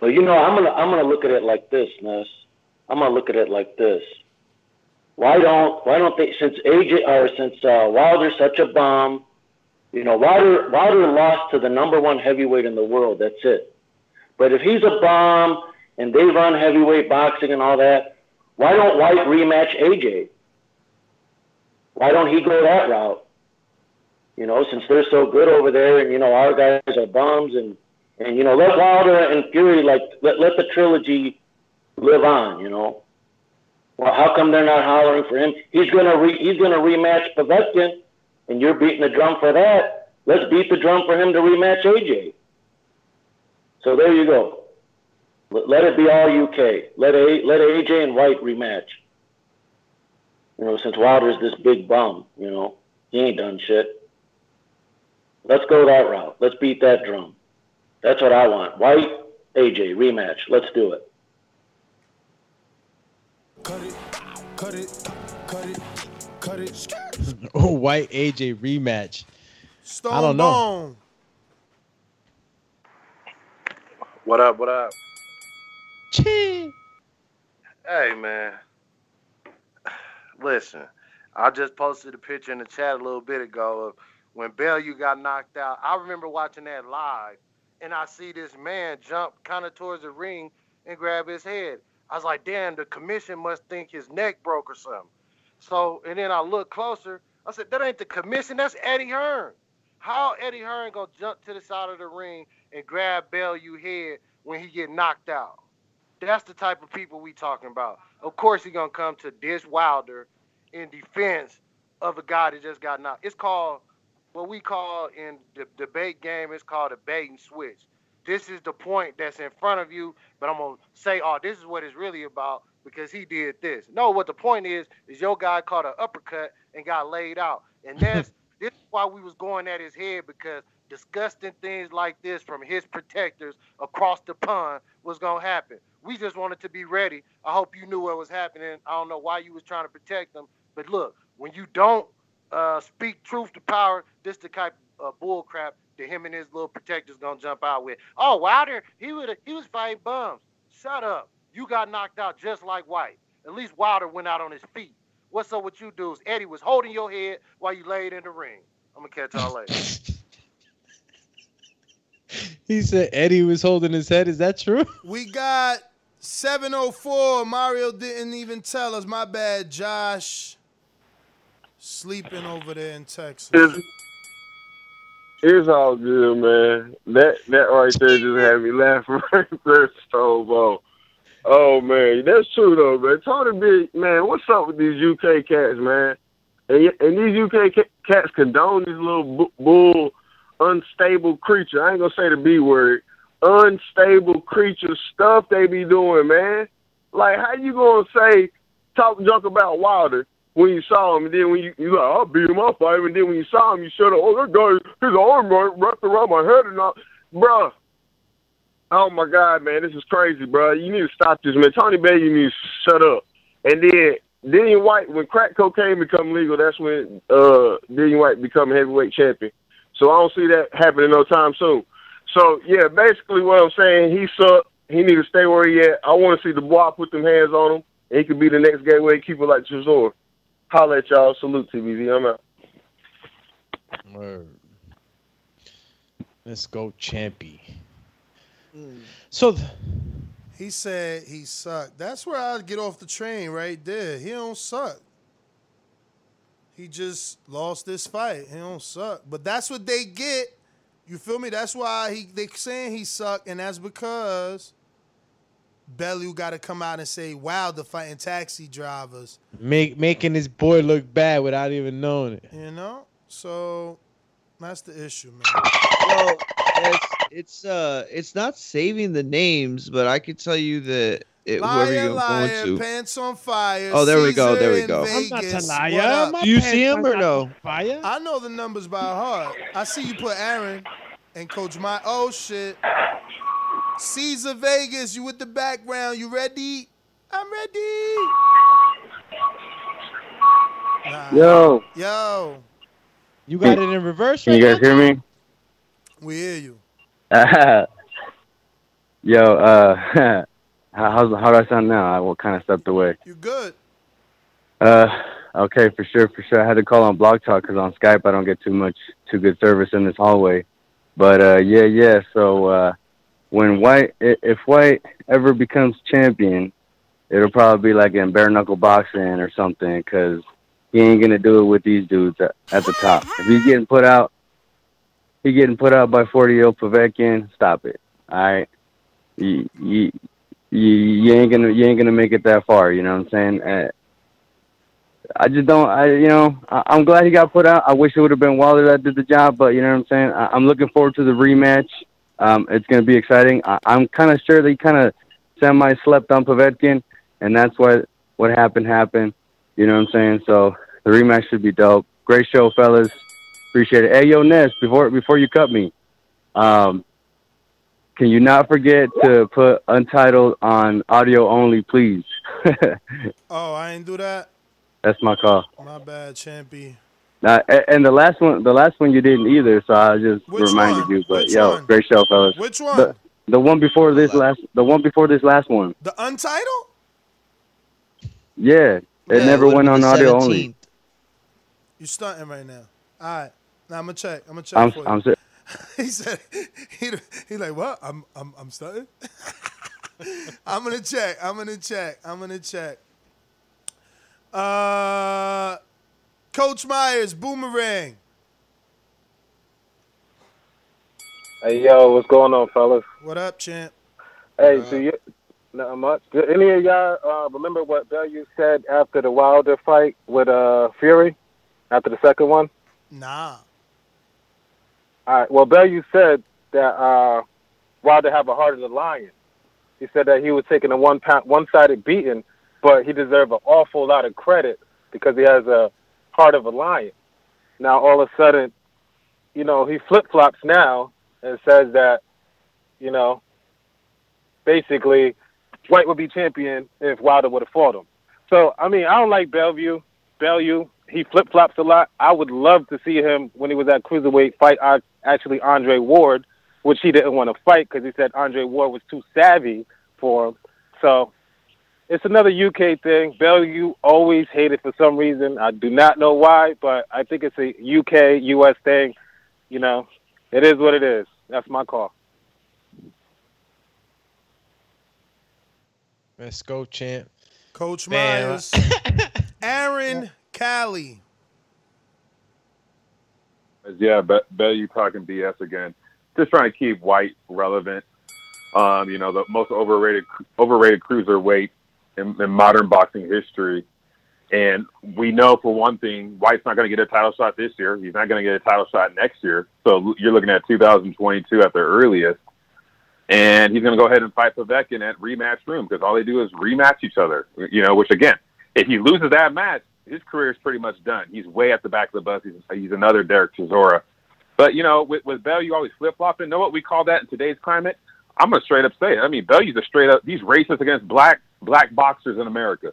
Well, you know, I'm gonna I'm gonna look at it like this, Ness. I'm gonna look at it like this. Why don't why don't they since AJ or since uh, Wilder's such a bomb, you know, Wilder Wilder lost to the number one heavyweight in the world. That's it. But if he's a bomb and they run heavyweight boxing and all that, why don't Whyte rematch AJ? Why don't he go that route? You know, since they're so good over there, and you know our guys are bums, and and you know let Wilder and Fury like let let the trilogy live on. You know. Well, how come they're not hollering for him? He's gonna re, he's gonna rematch Povetkin, and you're beating the drum for that. Let's beat the drum for him to rematch AJ. So there you go. Let, let it be all UK. Let A, let AJ and Whyte rematch. You know, since Wilder's this big bum, you know, he ain't done shit. Let's go that route. Let's beat that drum. That's what I want. Whyte, AJ, rematch. Let's do it. Cut it, cut it, cut it, cut it. *laughs* Oh, Whyte AJ rematch. Stone I don't know. Bone. What up? What up? Chee. Hey man, *sighs* listen. I just posted a picture in the chat a little bit ago of when Bellew got knocked out. I remember watching that live, and I see this man jump kind of towards the ring and grab his head. I was like, damn, the commission must think his neck broke or something. So, and then I looked closer. I said, that ain't the commission. That's Eddie Hearn. How Eddie Hearn gonna jump to the side of the ring and grab Bellew head when he get knocked out? That's the type of people we talking about. Of course, he gonna come to Dish Wilder in defense of a guy that just got knocked. It's called what we call in the debate game. is called a bait and switch. This is the point that's in front of you, but I'm gonna say, oh, this is what it's really about because he did this. No, what the point is is your guy caught an uppercut and got laid out, and *laughs* that's this is why we was going at his head because disgusting things like this from his protectors across the pond was gonna happen. We just wanted to be ready. I hope you knew what was happening. I don't know why you was trying to protect them, but look, when you don't uh, speak truth to power, this the type of uh, bull crap that him and his little protectors gonna jump out with. Oh, Wilder, he would he was fighting bums. Shut up. You got knocked out just like Whyte. At least Wilder went out on his feet. What's up with you dudes? Eddie was holding your head while you laid in the ring. I'm gonna catch y'all later. *laughs* He said Eddie was holding his head. Is that true? *laughs* We got 704. Mario didn't even tell us. My bad, Josh. Sleeping over there in Texas. It's, it's all good, man. That that right there just had me laughing *laughs* right there, Stone Ball. Oh man, that's true though, man. Tony Big, man, what's up with these UK cats, man? And, and these UK ca- cats condone this little bu- bull, unstable creature. I ain't gonna say the B word. Unstable creature stuff they be doing, man. Like, how you gonna say talk junk about Wilder when you saw him, and then when you you like, I'll beat him up, fight him, and then when you saw him, you shut up. Oh, that guy, his arm wra- wrapped around my head and all, bruh. Oh my God, man, this is crazy, bro. You need to stop this, man. Tony Bay, you need to shut up. And then Dillian Whyte, when crack cocaine become legal, that's when uh Dillian Whyte become heavyweight champion. So I don't see that happening no time soon. So yeah, basically what I'm saying, he sucked. He need to stay where he at. I want to see the boy put them hands on him, and he could be the next gateway keeper like Chisora. Holla at y'all. Salute TVZ. I'm out. Word. Let's go, Champy. Mm. So th- He said he sucked. That's where I'd get off the train right there. He don't suck. He just lost this fight. He don't suck. But that's what they get. You feel me? That's why he they saying he sucked, and that's because Bellew got to come out and say, "Wow, the fighting taxi drivers." make making this boy look bad without even knowing it. You know, so that's the issue, man. Well, it's it's uh it's not saving the names, but I could tell you that it, whoever Liar, liar, going to. pants on fire. Oh, there we go, there we go. in I'm not a liar. What up? My Do you see pants him or no? Fire? I know the numbers by heart. I see you put Aaron and Coach My. Oh shit. Caesar Vegas, you with the background. You ready? I'm ready. Nah. Yo. Yo. You got it in reverse Can right you guys now? hear me? We hear you. *laughs* Yo, uh, *laughs* how how's, how do I sound now? I what kind of stepped away. You good? Uh, okay, for sure, for sure. I had to call on Blog Talk because on Skype I don't get too much, too good service in this hallway. But uh, yeah, yeah. So uh, when Whyte, if Whyte ever becomes champion, it'll probably be like in bare knuckle boxing or something because he ain't gonna do it with these dudes at, at the top. If he's getting put out, he getting put out by 40 year old Povetkin. Stop it. All right. You, you, you, you ain't gonna you ain't gonna make it that far. You know what I'm saying? Uh, I just don't. I you know I, I'm glad he got put out. I wish it would have been Wilder that did the job, but you know what I'm saying. I, I'm looking forward to the rematch. Um, it's gonna be exciting. I, I'm kind of sure they kind of semi slept on Povetkin, and that's what what happened happened. You know what I'm saying? So the rematch should be dope. Great show, fellas. Appreciate it. Hey, yo, Ness, before before you cut me, um, can you not forget to put Untitled on audio only, please? *laughs* Oh, I didn't do that. That's my call. My bad, Champy. A- and the last one, the last one you didn't either, so I just Which reminded one? you. But Which yo, one? great show, fellas. Which one? The, the one before this last, the one before this last one. The Untitled? Yeah, it never went on audio only. You stunting right now. All right. Now I'm gonna check. I'm gonna check I'm, for you. I'm, ser- *laughs* he said he he like what? I'm I'm I'm stunting. *laughs* I'm gonna check. I'm gonna check. I'm gonna check. Uh, Coach Myers, boomerang. Hey yo, what's going on, fellas? What up, champ? Hey, do you not much? Do any of y'all uh, remember what Bellew said after the Wilder fight with uh, Fury? After the second one? Nah. All right. Well, Bellew said that uh, Wilder have a heart of the lion. He said that he was taking a one pound, one-sided beating, but he deserved an awful lot of credit because he has a heart of a lion. Now, all of a sudden, you know, he flip-flops now and says that, you know, basically, Whyte would be champion if Wilder would have fought him. So, I mean, I don't like Bellew. Bellew, he flip flops a lot. I would love to see him when he was at cruiserweight fight uh, actually Andre Ward, which he didn't want to fight because he said Andre Ward was too savvy for him. So it's another UK thing. Bellew always hated for some reason. I do not know why, but I think it's a UK US thing. You know, it is what it is. That's my call. Let's go, champ. Coach Man, Myers. *laughs* Aaron Callie. Yeah, but bet you talking BS again. Just trying to keep Whyte relevant. Um, you know, the most overrated overrated cruiserweight in, in modern boxing history. And we know for one thing, Whyte's not going to get a title shot this year. He's not going to get a title shot next year. So you're looking at 2022 at the earliest. And he's going to go ahead and fight Povetkin at rematch room because all they do is rematch each other. You know, which again, if he loses that match, his career is pretty much done. He's way at the back of the bus. He's, he's another Derek Chisora. But you know, with, with Bell, you always flip flopping. Know what we call that in today's climate? I'm gonna straight up say it. I mean, Bellew's a straight up. He's racist against black black boxers in America.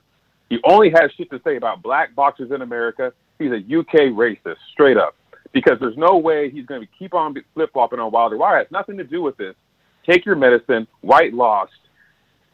He only has shit to say about black boxers in America. He's a UK racist, straight up. Because there's no way he's going to keep on flip flopping on Wilder. Why? It has nothing to do with this. Take your medicine. Whyte lost.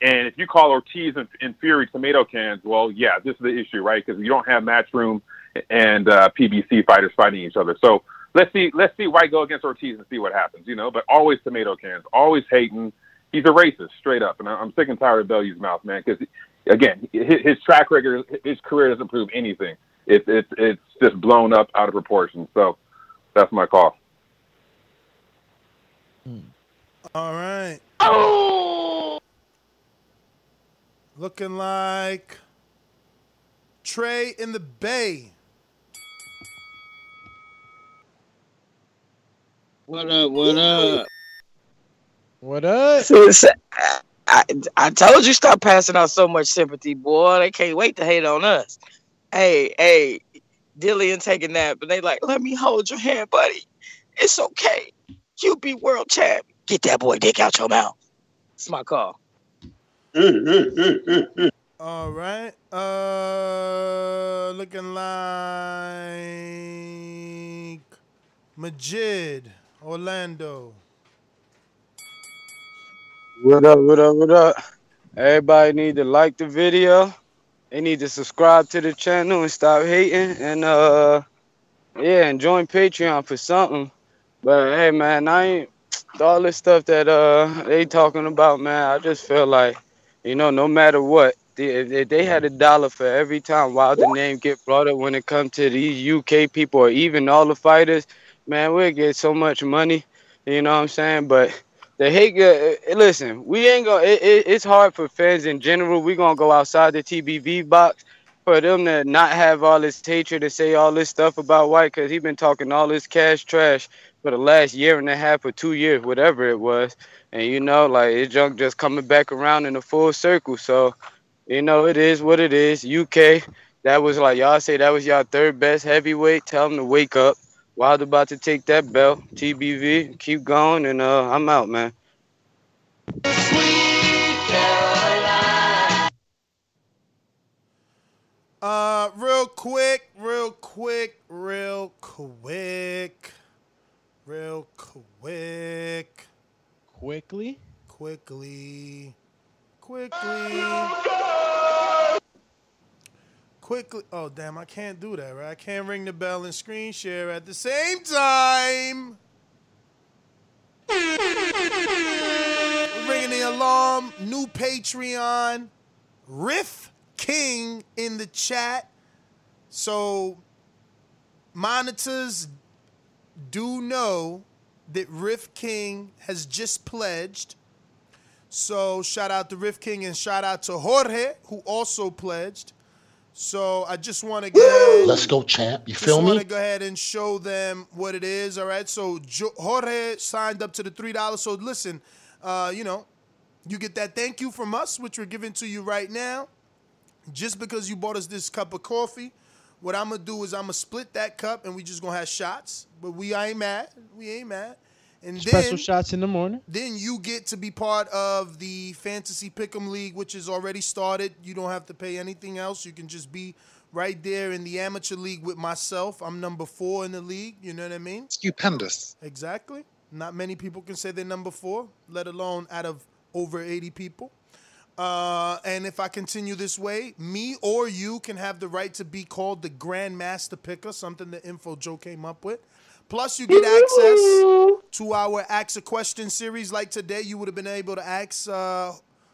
And if you call Ortiz and, and Fury tomato cans, well, yeah, this is the issue, right? Because you don't have Matchroom and uh, PBC fighters fighting each other. So let's see, let's see Whyte go against Ortiz and see what happens, you know. But always tomato cans, always hating. He's a racist, straight up. And I- I'm sick and tired of Bellew's mouth, man. Because again, his, his track record, his career doesn't prove anything. It's it's it's just blown up out of proportion. So that's my call. Hmm. All right. Oh. Looking like Trey in the Bay. What up? What up? What up? I, I told you stop passing out so much sympathy, boy. They can't wait to hate on us. Hey, hey, Dillian take a nap, and they like, let me hold your hand, buddy. It's okay. You be world champ. Get that boy dick out your mouth. It's my call. *laughs* All right. Uh, looking like Majid Orlando. What up, what up, what up? Everybody need to like the video. They need to subscribe to the channel and stop hating. And uh yeah, and join Patreon for something. But hey man, I ain't all this stuff that uh they talking about, man, I just feel like, you know, no matter what, they, if they had a dollar for every time Wilder name get brought up when it comes to these UK people or even all the fighters, man, we'll get so much money. You know what I'm saying? But the hate, uh, listen, we ain't gonna. It, it, it's hard for fans in general. We gonna go outside the TBV box for them to not have all this hatred and say all this stuff about Whyte because he been talking all this cash trash for the last year and a half or two years, whatever it was. And you know, like his junk just coming back around in a full circle. So, you know, it is what it is. UK, that was like y'all say that was y'all third best heavyweight. Tell them to wake up. Wild about to take that belt. TBV, keep going, and uh, I'm out, man. Uh, real quick, real quick, real quick, real quick, Quickly. quickly, quickly, quickly. Oh damn, I can't do that, right? I can't ring the bell and screen share at the same time. Ringing the alarm. New Patreon. Riff King in the chat. So monitors do know that Riff King has just pledged. So shout out to Riff King and shout out to Jorge who also pledged. So I just want to go. Let's go, champ. You feel me? I want to go ahead and show them what it is. All right. So Jorge signed up to the three dollars. So listen, uh, you know, you get that thank you from us, which we're giving to you right now. Just because you bought us this cup of coffee, what I'm gonna do is I'm gonna split that cup and we just gonna have shots. But we ain't mad. We ain't mad. And Special then shots in the morning. then you get to be part of the Fantasy Pick'em League, which is already started. You don't have to pay anything else. You can just be right there in the amateur league with myself. I'm number four in the league. You know what I mean? Stupendous. Exactly. Not many people can say they're number four, let alone out of over 80 people. Uh, and if I continue this way, me or you can have the right to be called the Grandmaster Picker, something the Info Joe came up with. Plus, you get access to our Ask a Question series. Like today, you would have been able to ask uh,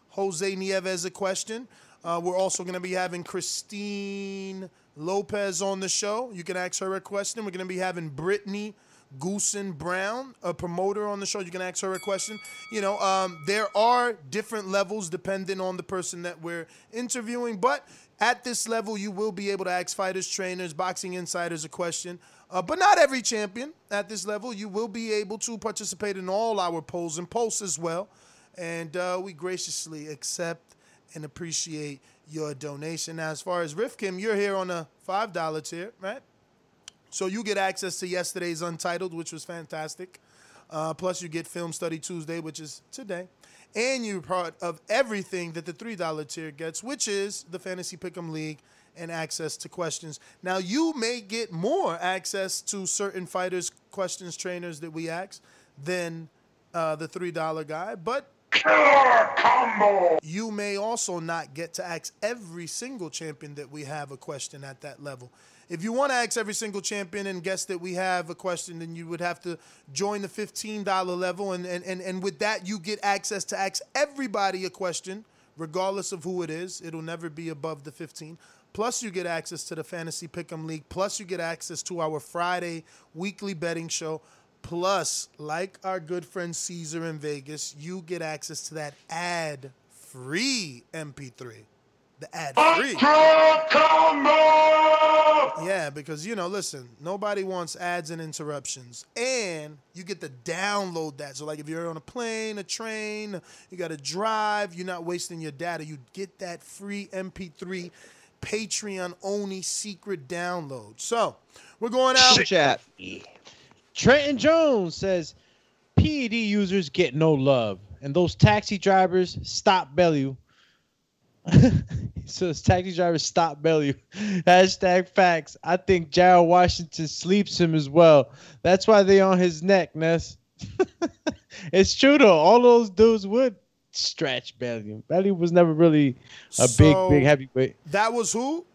Jose Nieves a question. Uh, we're also going to be having Christine Lopez on the show. You can ask her a question. We're going to be having Brittany Goosen Brown, a promoter on the show. You can ask her a question. You know, um, there are different levels depending on the person that we're interviewing, but at this level, you will be able to ask fighters, trainers, boxing insiders a question. Uh, but not every champion at this level. You will be able to participate in all our polls and posts as well. And uh, we graciously accept and appreciate your donation. Now, as far as Rifkim, you're here on a $5 tier, right? So you get access to yesterday's Untitled, which was fantastic. Uh, plus, you get Film Study Tuesday, which is today. And you're part of everything that the $3 tier gets, which is the Fantasy Pick'em League and access to questions. Now, you may get more access to certain fighters' questions, trainers that we ask than uh, the $3 guy, but you may also not get to ask every single champion that we have a question at that level. If you want to ask every single champion and guess that we have a question, then you would have to join the $15 level. And, and, and, and with that, you get access to ask everybody a question, regardless of who it is. It'll never be above the 15. Plus, you get access to the Fantasy Pick'em League. Plus, you get access to our Friday weekly betting show. Plus, like our good friend Caesar in Vegas, you get access to that ad free MP3. The ad free. Yeah, because you know, listen, nobody wants ads and interruptions. And you get to download that. So, like if you're on a plane, a train, you got to drive, you're not wasting your data. You get that free MP3 Patreon only secret download. So, we're going out. Chat. Trenton Jones says PED users get no love, and those taxi drivers stop Bellew. *laughs* so it's taxi drivers stop Bellew. *laughs* Hashtag facts. I think Jared Washington sleeps him as well. That's why they on his neck, Ness. *laughs* it's true though. All those dudes would stretch Bellew. Bellew was never really a So- big, big heavyweight. That was who?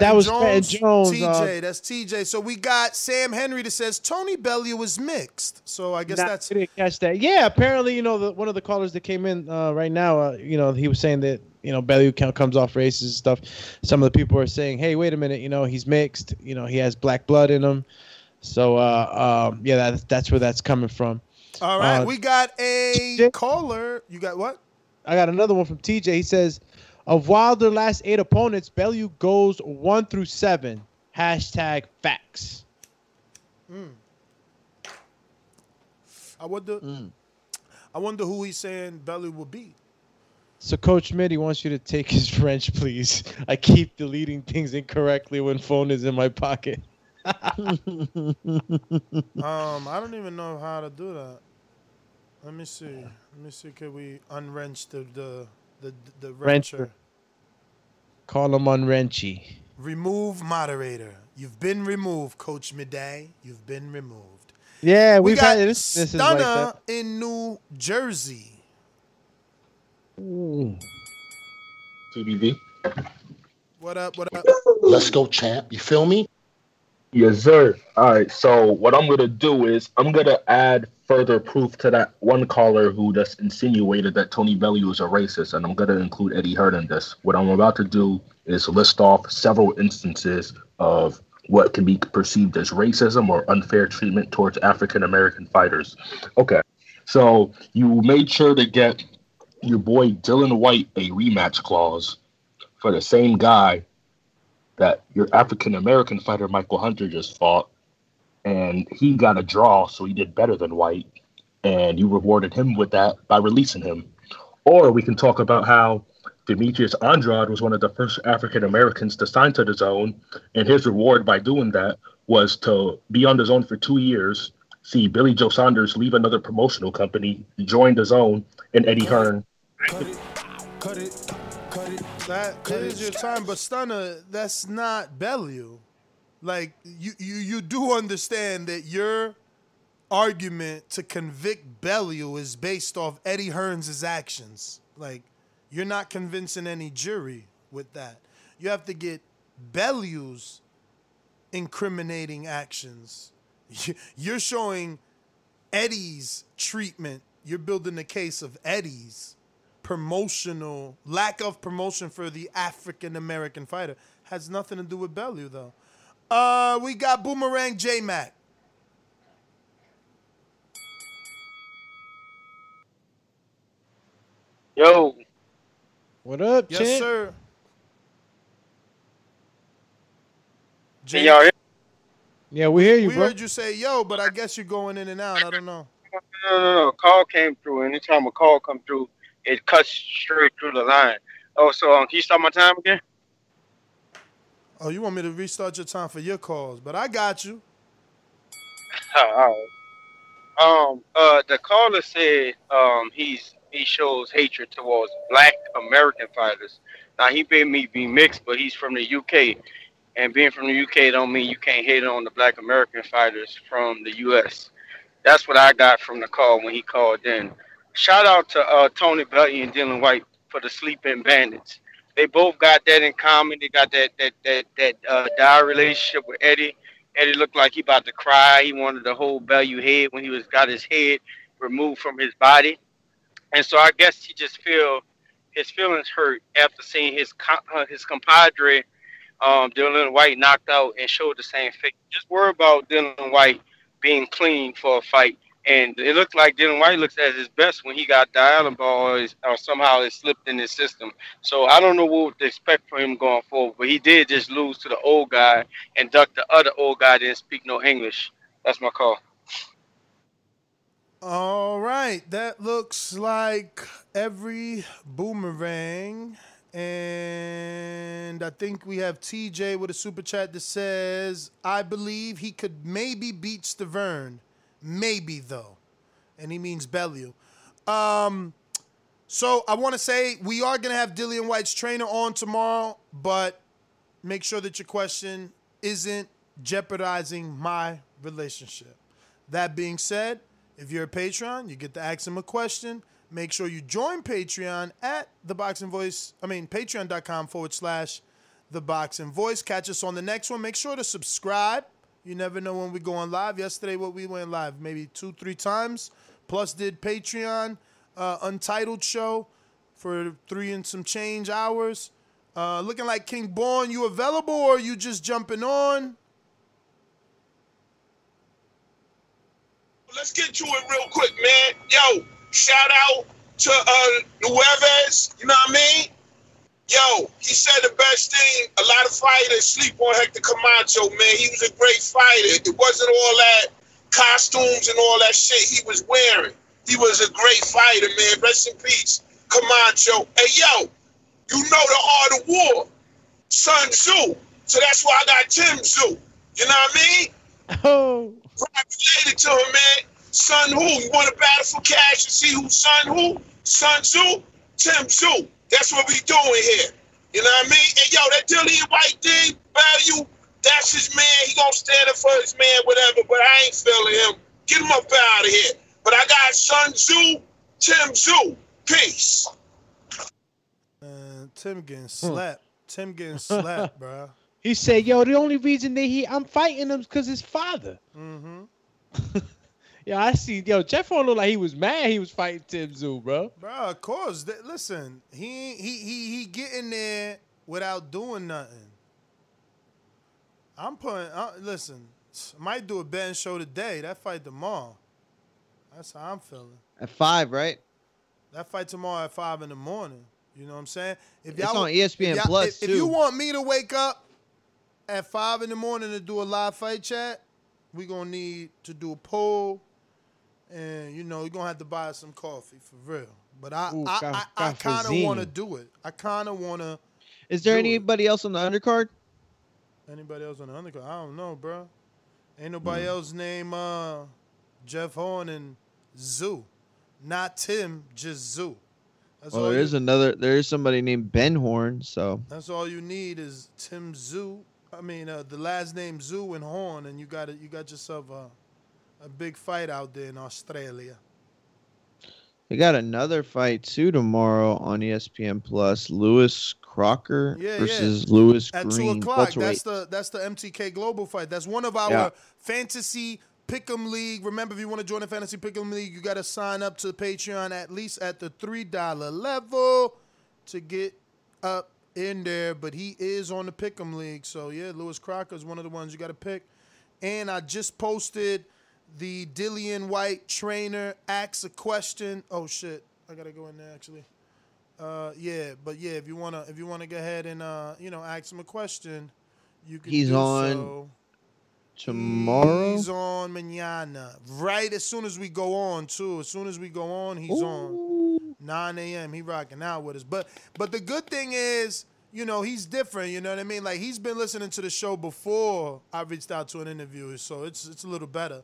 That was Trenton Jones, TJ, uh, that's TJ. So we got Sam Henry that says Tony Bellew was mixed. So I guess that's I didn't catch that. Yeah, apparently, you know, the, one of the callers that came in uh, right now, uh, you know, he was saying that you know Bellew comes off races and stuff. Some of the people are saying, hey, wait a minute, you know, he's mixed. You know, he has black blood in him. So uh, um, yeah, that, that's where that's coming from. all right. Uh, we got a caller. You got what? I got another one from TJ. He says, of Wilder last eight opponents, Bellew goes one through seven. Hashtag facts. Mm. I wonder. I wonder who he's saying Bellew will be. So Coach Mitty wants you to take his French, please. I keep deleting things incorrectly when phone is in my pocket. *laughs* Um, I don't even know how to do that. Let me see. Let me see. Can we unwrench the the the, the wrencher? Wrencher. Call him on Wrenchy. Remove moderator. You've been removed, Coach Midday. You've been removed. Yeah, we we've got had this. This is like Stunner that. in New Jersey. TBV. What up? What up? Let's go, champ. You feel me? Yes, sir. All right. So what I'm gonna do is I'm gonna add further proof to that one caller who just insinuated that Tony Bellew is a racist, and I'm gonna include Eddie Hearn in this. What I'm about to do is list off several instances of what can be perceived as racism or unfair treatment towards African American fighters. Okay. So you made sure to get your boy Dillian Whyte a rematch clause for the same guy that your African American fighter Michael Hunter just fought, and he got a draw, so he did better than Whyte, and you rewarded him with that by releasing him. Or we can talk about how Demetrius Andrade was one of the first African Americans to sign to the zone, and his reward by doing that was to be on the zone for two years, see Billy Joe Saunders leave another promotional company, join the zone, and Eddie Hearn That it is your time, but Stunner, that's not Bellew. Like you, you, you do understand that your argument to convict Bellew is based off Eddie Hearns' actions. Like you're not convincing any jury with that. You have to get Bellew's incriminating actions. You- *laughs* You're showing Eddie's treatment. You're building the case of Eddie's promotional lack of promotion for the African American fighter has nothing to do with Bellew though. Uh, we got Boomerang J Mac. Yo, What up, Yes, champ? sir. can y'all hear? Yeah, we hear you, we bro. heard you say yo, but I guess you're going in and out. I don't know. No, no, no. Call came through. Anytime a call come through, it cuts straight through the line. Oh, so um, can you start my time again? Oh, you want me to restart your time for your calls, but I got you. *laughs* All right. Um, uh, the caller said um he's he shows hatred towards Black American fighters. Now he may me be mixed, but he's from the UK, and being from the UK don't mean you can't hate on the Black American fighters from the US. That's what I got from the call when he called in. Shout out to uh, Tony Bellew and Dillian Whyte for the Sleeping Bandits. They both got that in common. They got that that that that uh, dire relationship with Eddie. Eddie looked like he about to cry. He wanted to hold Bellew head when he was got his head removed from his body, and so I guess he just feel his feelings hurt after seeing his uh, his compadre um, Dillian Whyte knocked out and showed the same fate. Just worry about Dillian Whyte being clean for a fight. And it looked like Dillian Whyte looks at his best when he got island ball or, or somehow it slipped in his system. So I don't know what to expect from him going forward, but he did just lose to the old guy and duck the other old guy didn't speak no English. That's my call. All right, that looks like every boomerang. And I think we have TJ with a super chat that says, I believe he could maybe beat Stiverne. Maybe, though. And he means Bellew. Um, so I want to say we are going to have Dillian Whyte's trainer on tomorrow, but make sure that your question isn't jeopardizing my relationship. That being said, if you're a patron, you get to ask him a question. Make sure you join Patreon at the Boxing Voice. I mean, patreon.com forward slash the Boxing Voice. Catch us on the next one. Make sure to subscribe. You never know when we go on live. Yesterday, what we went live, maybe two, three times. Plus, did Patreon uh, Untitled show for three and some change hours. Uh, looking like King Born, you available or you just jumping on? Let's get to it real quick, man. Yo, shout out to uh Nieves, you know what I mean? Yo, he said the best thing, a lot of fighters sleep on Hector Camacho, man. He was a great fighter. It wasn't all that costumes and all that shit he was wearing. He was a great fighter, man. Rest in peace, Camacho. Hey, yo, you know the art of war. Sun Tzu. So that's why I got Tim Tszyu. You know what I mean? Oh. Related to him, man. Sun Who. You want to battle for cash and see who's Sun Who? Sun Tzu? Tim Tszyu. That's what we doing here. You know what I mean? And yo, that Dillian Whyte thing, value, that's his man. He gonna stand up for his man, whatever, but I ain't feeling him. Get him up out of here. But I got Sun Tzu, Tim Tszyu. Peace. Man, Tim getting slapped. Tim getting *laughs* slapped, bro. He said, "Yo, the only reason that he I'm fighting him is because his father." Mm-hmm. *laughs* Yeah, I see. Yo, Jeff Horn looked like he was mad. He was fighting Tim Tszyu, bro. Bro, of course. Th- Listen, he he he he getting there without doing nothing. I'm putting. Uh, listen, might do a betting show today. That fight tomorrow. That's how I'm feeling. At five, right? That fight tomorrow at five in the morning. You know what I'm saying? If y'all- on E ESPN if y'all- Plus, if, if you want me to wake up at five in the morning to do a live fight chat, we gonna need to do a poll, and you know you're gonna have to buy some coffee for real. But I Ooh, I, ca- I, I kind of want to do it. I kind of want to. Is there Do it. anybody else on the undercard? Anybody else on the undercard? I don't know, bro. Ain't nobody Hmm. else named uh, Jeff Horn and Tszyu. Not Tim, just Tszyu. That's Well, there you- another. There is somebody named Ben Horn. So That's all you need is Tim Tszyu. I mean, uh, the last name Tszyu and Horn, and you got it. You got yourself a a big fight out there in Australia. we got another fight too tomorrow on ESPN Plus. Lewis Crocker Yeah, versus yeah. Lewis At Green. two o'clock. That's the that's the MTK Global fight. That's one of our Yeah. fantasy pick'em league. Remember, if you want to join the fantasy pick'em league, you got to sign up to Patreon at least at the three dollar level to get up in there. But he is on the pick'em league, so yeah, Lewis Crocker is one of the ones you got to pick. And I just posted the Dillian Whyte trainer asks a question. Oh shit, I gotta go in there actually. Uh, yeah, but yeah, if you wanna if you wanna go ahead and uh, you know, ask him a question, you can. He's do on so. tomorrow. He's on mañana. Right as soon as we go on, too. As soon as we go on, he's on. 9 a.m. He rocking out with us. But but the good thing is, you know, he's different. You know what I mean? Like he's been listening to the show before I reached out to an interview, so it's it's a little better.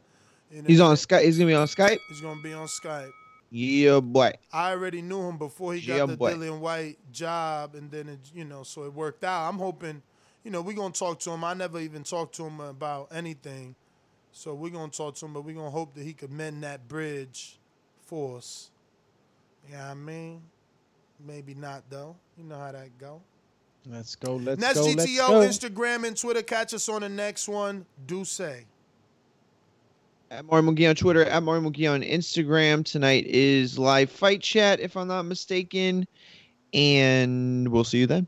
Know He's on? Skype. He's gonna be on Skype. He's gonna be on Skype. Yeah, boy. I already knew him before he got Yeah, the boy. Dillian Whyte job, and then it, you know, so it worked out. I'm hoping, you know, we're gonna talk to him. I never even talked to him about anything, so we're gonna talk to him, but we're gonna hope that he could mend that bridge for us. Yeah, you know what I mean, maybe not though. You know how that go. Let's go. Let's Next go. Let's GTO, go. Instagram and Twitter. Catch us on the next one. Do say. At Mario McGee on Twitter, at Mario McGee on Instagram. Tonight is live fight chat, if I'm not mistaken. And we'll see you then.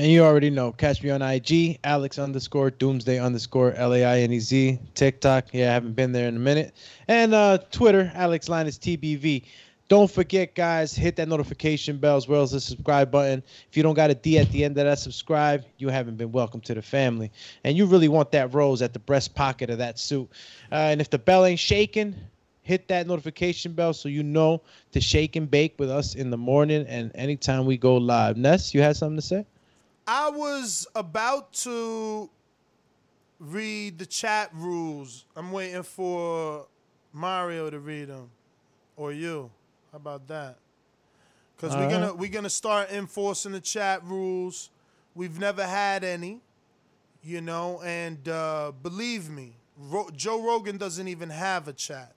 And you already know. Catch me on IG, Alex underscore Doomsday underscore L A I N E Z. TikTok, yeah, I haven't been there in a minute. And uh, Twitter, Alex Lainez TBV. Don't forget, guys, hit that notification bell as well as the subscribe button. If you don't got a D at the end of that subscribe, you haven't been welcome to the family. And you really want that rose at the breast pocket of that suit. Uh, and if the bell ain't shaking, hit that notification bell so you know to shake and bake with us in the morning and anytime we go live. Ness, you had something to say? I was about to read the chat rules. I'm waiting for Mario to read them, or you. How about that? Because we're gonna we're gonna start enforcing the chat rules. We've never had any, you know, and uh, believe me, Ro- Joe Rogan doesn't even have a chat.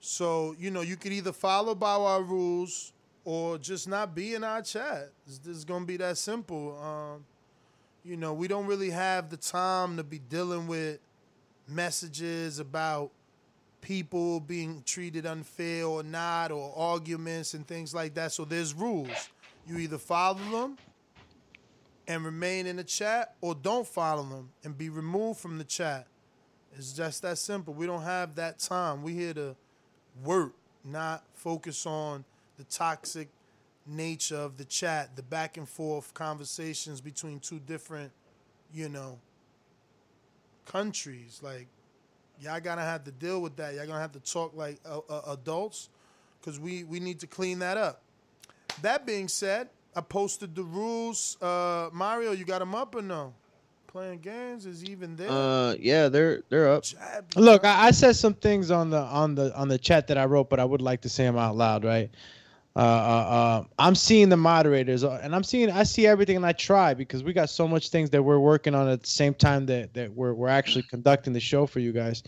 So you know, you could either follow by our rules or just not be in our chat. It's, it's gonna be that simple. Um, you know, we don't really have the time to be dealing with messages about people being treated unfair or not, or arguments and things like that. So there's rules. You either follow them and remain in the chat, or don't follow them and be removed from the chat. It's just that simple. We don't have that time. We here to work, not focus on the toxic nature of the chat, the back and forth conversations between two different, you know, countries. Like, y'all gotta have to deal with that. Y'all gonna have to talk like uh, uh, adults, because we we need to clean that up. That being said, I posted the rules. Uh, Mario, you got them up or no? Playing games is even there. Uh, yeah, they're they're up. Look, I, I said some things on the on the on the chat that I wrote, but I would like to say them out loud, right? Uh, uh, uh, I'm seeing the moderators, uh, and I'm seeing I see everything, and I try because we got so much things that we're working on at the same time that that we're we're actually conducting the show for you guys.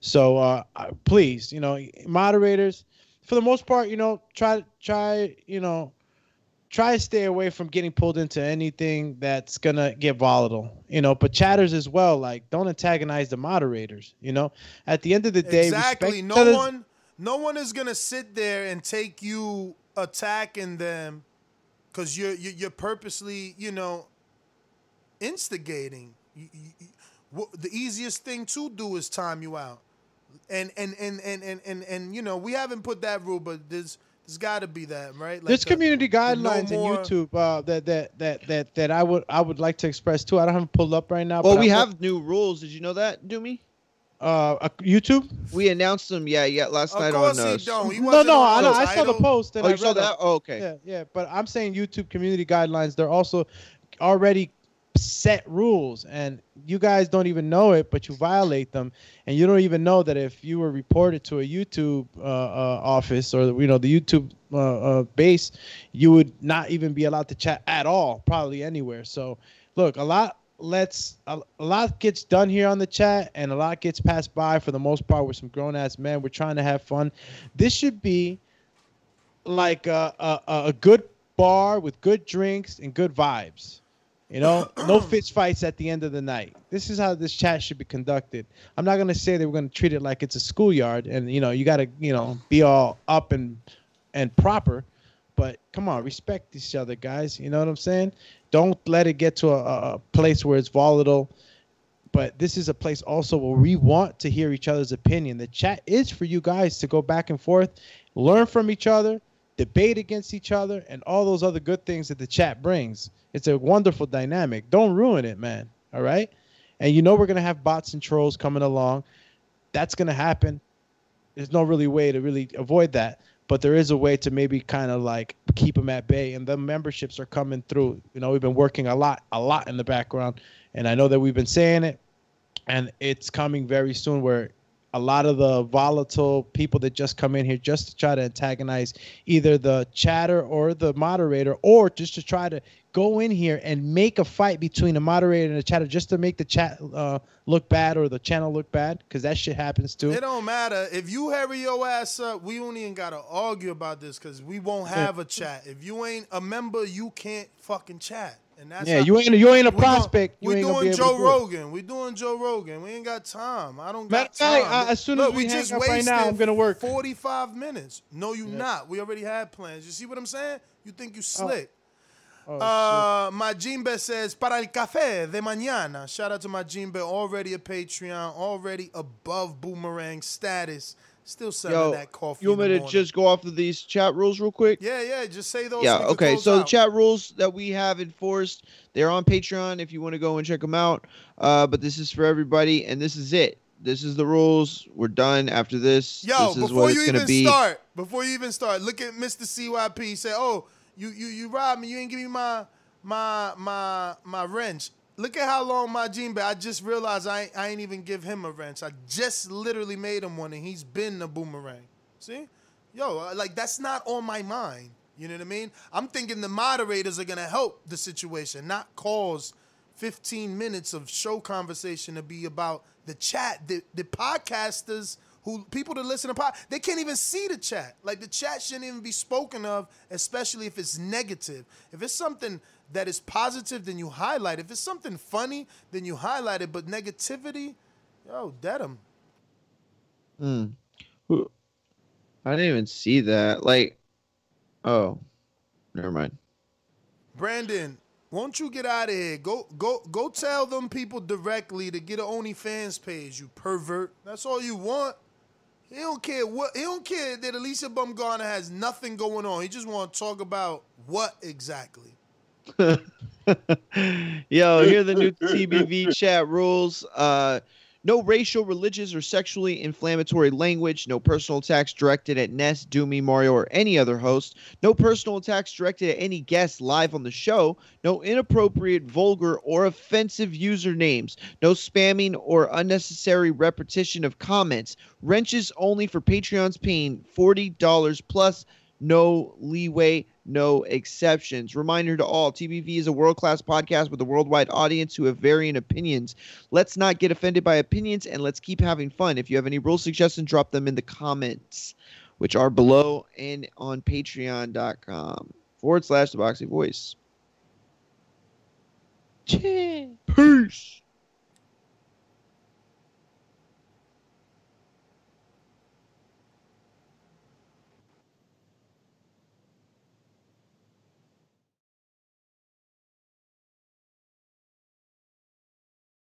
So uh, uh, please, you know, moderators, for the most part, you know, try try you know try to stay away from getting pulled into anything that's gonna get volatile you know but chatters as well like don't antagonize the moderators you know at the end of the day exactly. No one, no one is gonna sit there and take you attacking them because you're you're you're purposely, you know, instigating. You- you- you- the easiest thing to do is time you out, and and and and and and, and you know we haven't put that rule, but there's there's got to be that right. Like there's the- community the no guidelines more- in YouTube uh, that, that that that that I would I would like to express too. I don't have them pulled up right now. Well, but we I- have new rules. Did you know that, Doomy? uh, uh, YouTube. We announced them. Yeah, yeah, last Of night on. he Uh, don't. He no, no, I, know, I saw the post. And Oh, I you saw that? Oh, okay. Yeah, yeah, but I'm saying YouTube community guidelines. They're also already set rules, and you guys don't even know it, but you violate them, and you don't even know that if you were reported to a YouTube uh, uh, office or you know the YouTube uh, uh, base, you would not even be allowed to chat at all, probably anywhere. So, look, a lot lets a, a lot gets done here on the chat, and a lot gets passed by for the most part with some grown ass men. We're trying to have fun. This should be like a, a, a good bar with good drinks and good vibes. You know, no *clears throat* fist fights at the end of the night. This is how this chat should be conducted. I'm not gonna say that we're gonna treat it like it's a schoolyard, and you know, you gotta, you know, be all up and and proper. But come on, respect each other, guys. You know what I'm saying? Don't let it get to a, a place where it's volatile. But this is a place also where we want to hear each other's opinion. The chat is for you guys to go back and forth, learn from each other, debate against each other, and all those other good things that the chat brings. It's a wonderful dynamic. Don't ruin it, man. All right? And you know we're gonna have bots and trolls coming along. That's gonna happen. There's no really way to really avoid that. But there is a way to maybe kind of like keep them at bay. And the memberships are coming through. You know, we've been working a lot, a lot in the background. And I know that we've been saying it, and it's coming very soon where a lot of the volatile people that just come in here just to try to antagonize either the chatter or the moderator or just to try to go in here and make a fight between a moderator and a chatter just to make the chat uh, look bad or the channel look bad because that shit happens too It don't matter if you hurry your ass up. We don't even gotta argue about this because we won't have a chat. If you ain't a member, you can't fucking chat. And that's yeah you ain't you ain't a we prospect you we ain't gonna be doing Joe do. Rogan. We're doing Joe Rogan. We ain't got time. I don't Matter got fact, time. I- as soon as Look, we hang just up right now, I'm gonna work. Forty-five minutes. No, you not. We already had plans. You see what I'm saying? You think you slick? Oh, uh, my Jimbe says para el café de mañana. Shout out to my Jimbe, already a Patreon, already above boomerang status. Still selling Yo, that coffee. you want me to morning. just go off of these chat rules real quick? Yeah, yeah. Just say those. yeah okay so the chat rules that we have enforced they're on patreon if you want to go and check them out uh, but this is for everybody and this is it this is the rules we're done after this Yo, this is before what it's you even be start, before you even start, look at Mr. CYP. Say, "Oh, you you you robbed me. You ain't give me my my my my wrench." Look at how long my Jimbe. I just realized I ain't, I ain't even give him a wrench. I just literally made him one, and he's been a boomerang. See, yo, like that's not on my mind. You know what I mean? I'm thinking the moderators are gonna help the situation, not cause 15 minutes of show conversation to be about the chat. The the podcasters who people that listen to pod, they can't even see the chat. Like the chat shouldn't even be spoken of, especially if it's negative. If it's something that is positive, then you highlight. If it's something funny, then you highlight it. But negativity, yo, dead 'em. Hmm. I didn't even see that. Like, oh, never mind. Brandon, won't you get out of here? Go go go tell them people directly to get an OnlyFans page, you pervert. That's all you want. He don't care what he don't care that Alicia Bumgarner has nothing going on. He just want to talk about what exactly. *laughs* Yo, here are the new TBV chat rules. Uh, no racial, religious, or sexually inflammatory language. No personal attacks directed at Ness, Doomy, Mario, or any other host. No personal attacks directed at any guest live on the show. No inappropriate, vulgar, or offensive usernames. No spamming or unnecessary repetition of comments. Wrenches only for Patreons paying $40 plus. No leeway, no exceptions. Reminder to all TBV is a world class podcast with a worldwide audience who have varying opinions. Let's not get offended by opinions and let's keep having fun. If you have any rule suggestions, drop them in the comments, which are below and on patreon.com forward slash the Boxing Voice. Peace.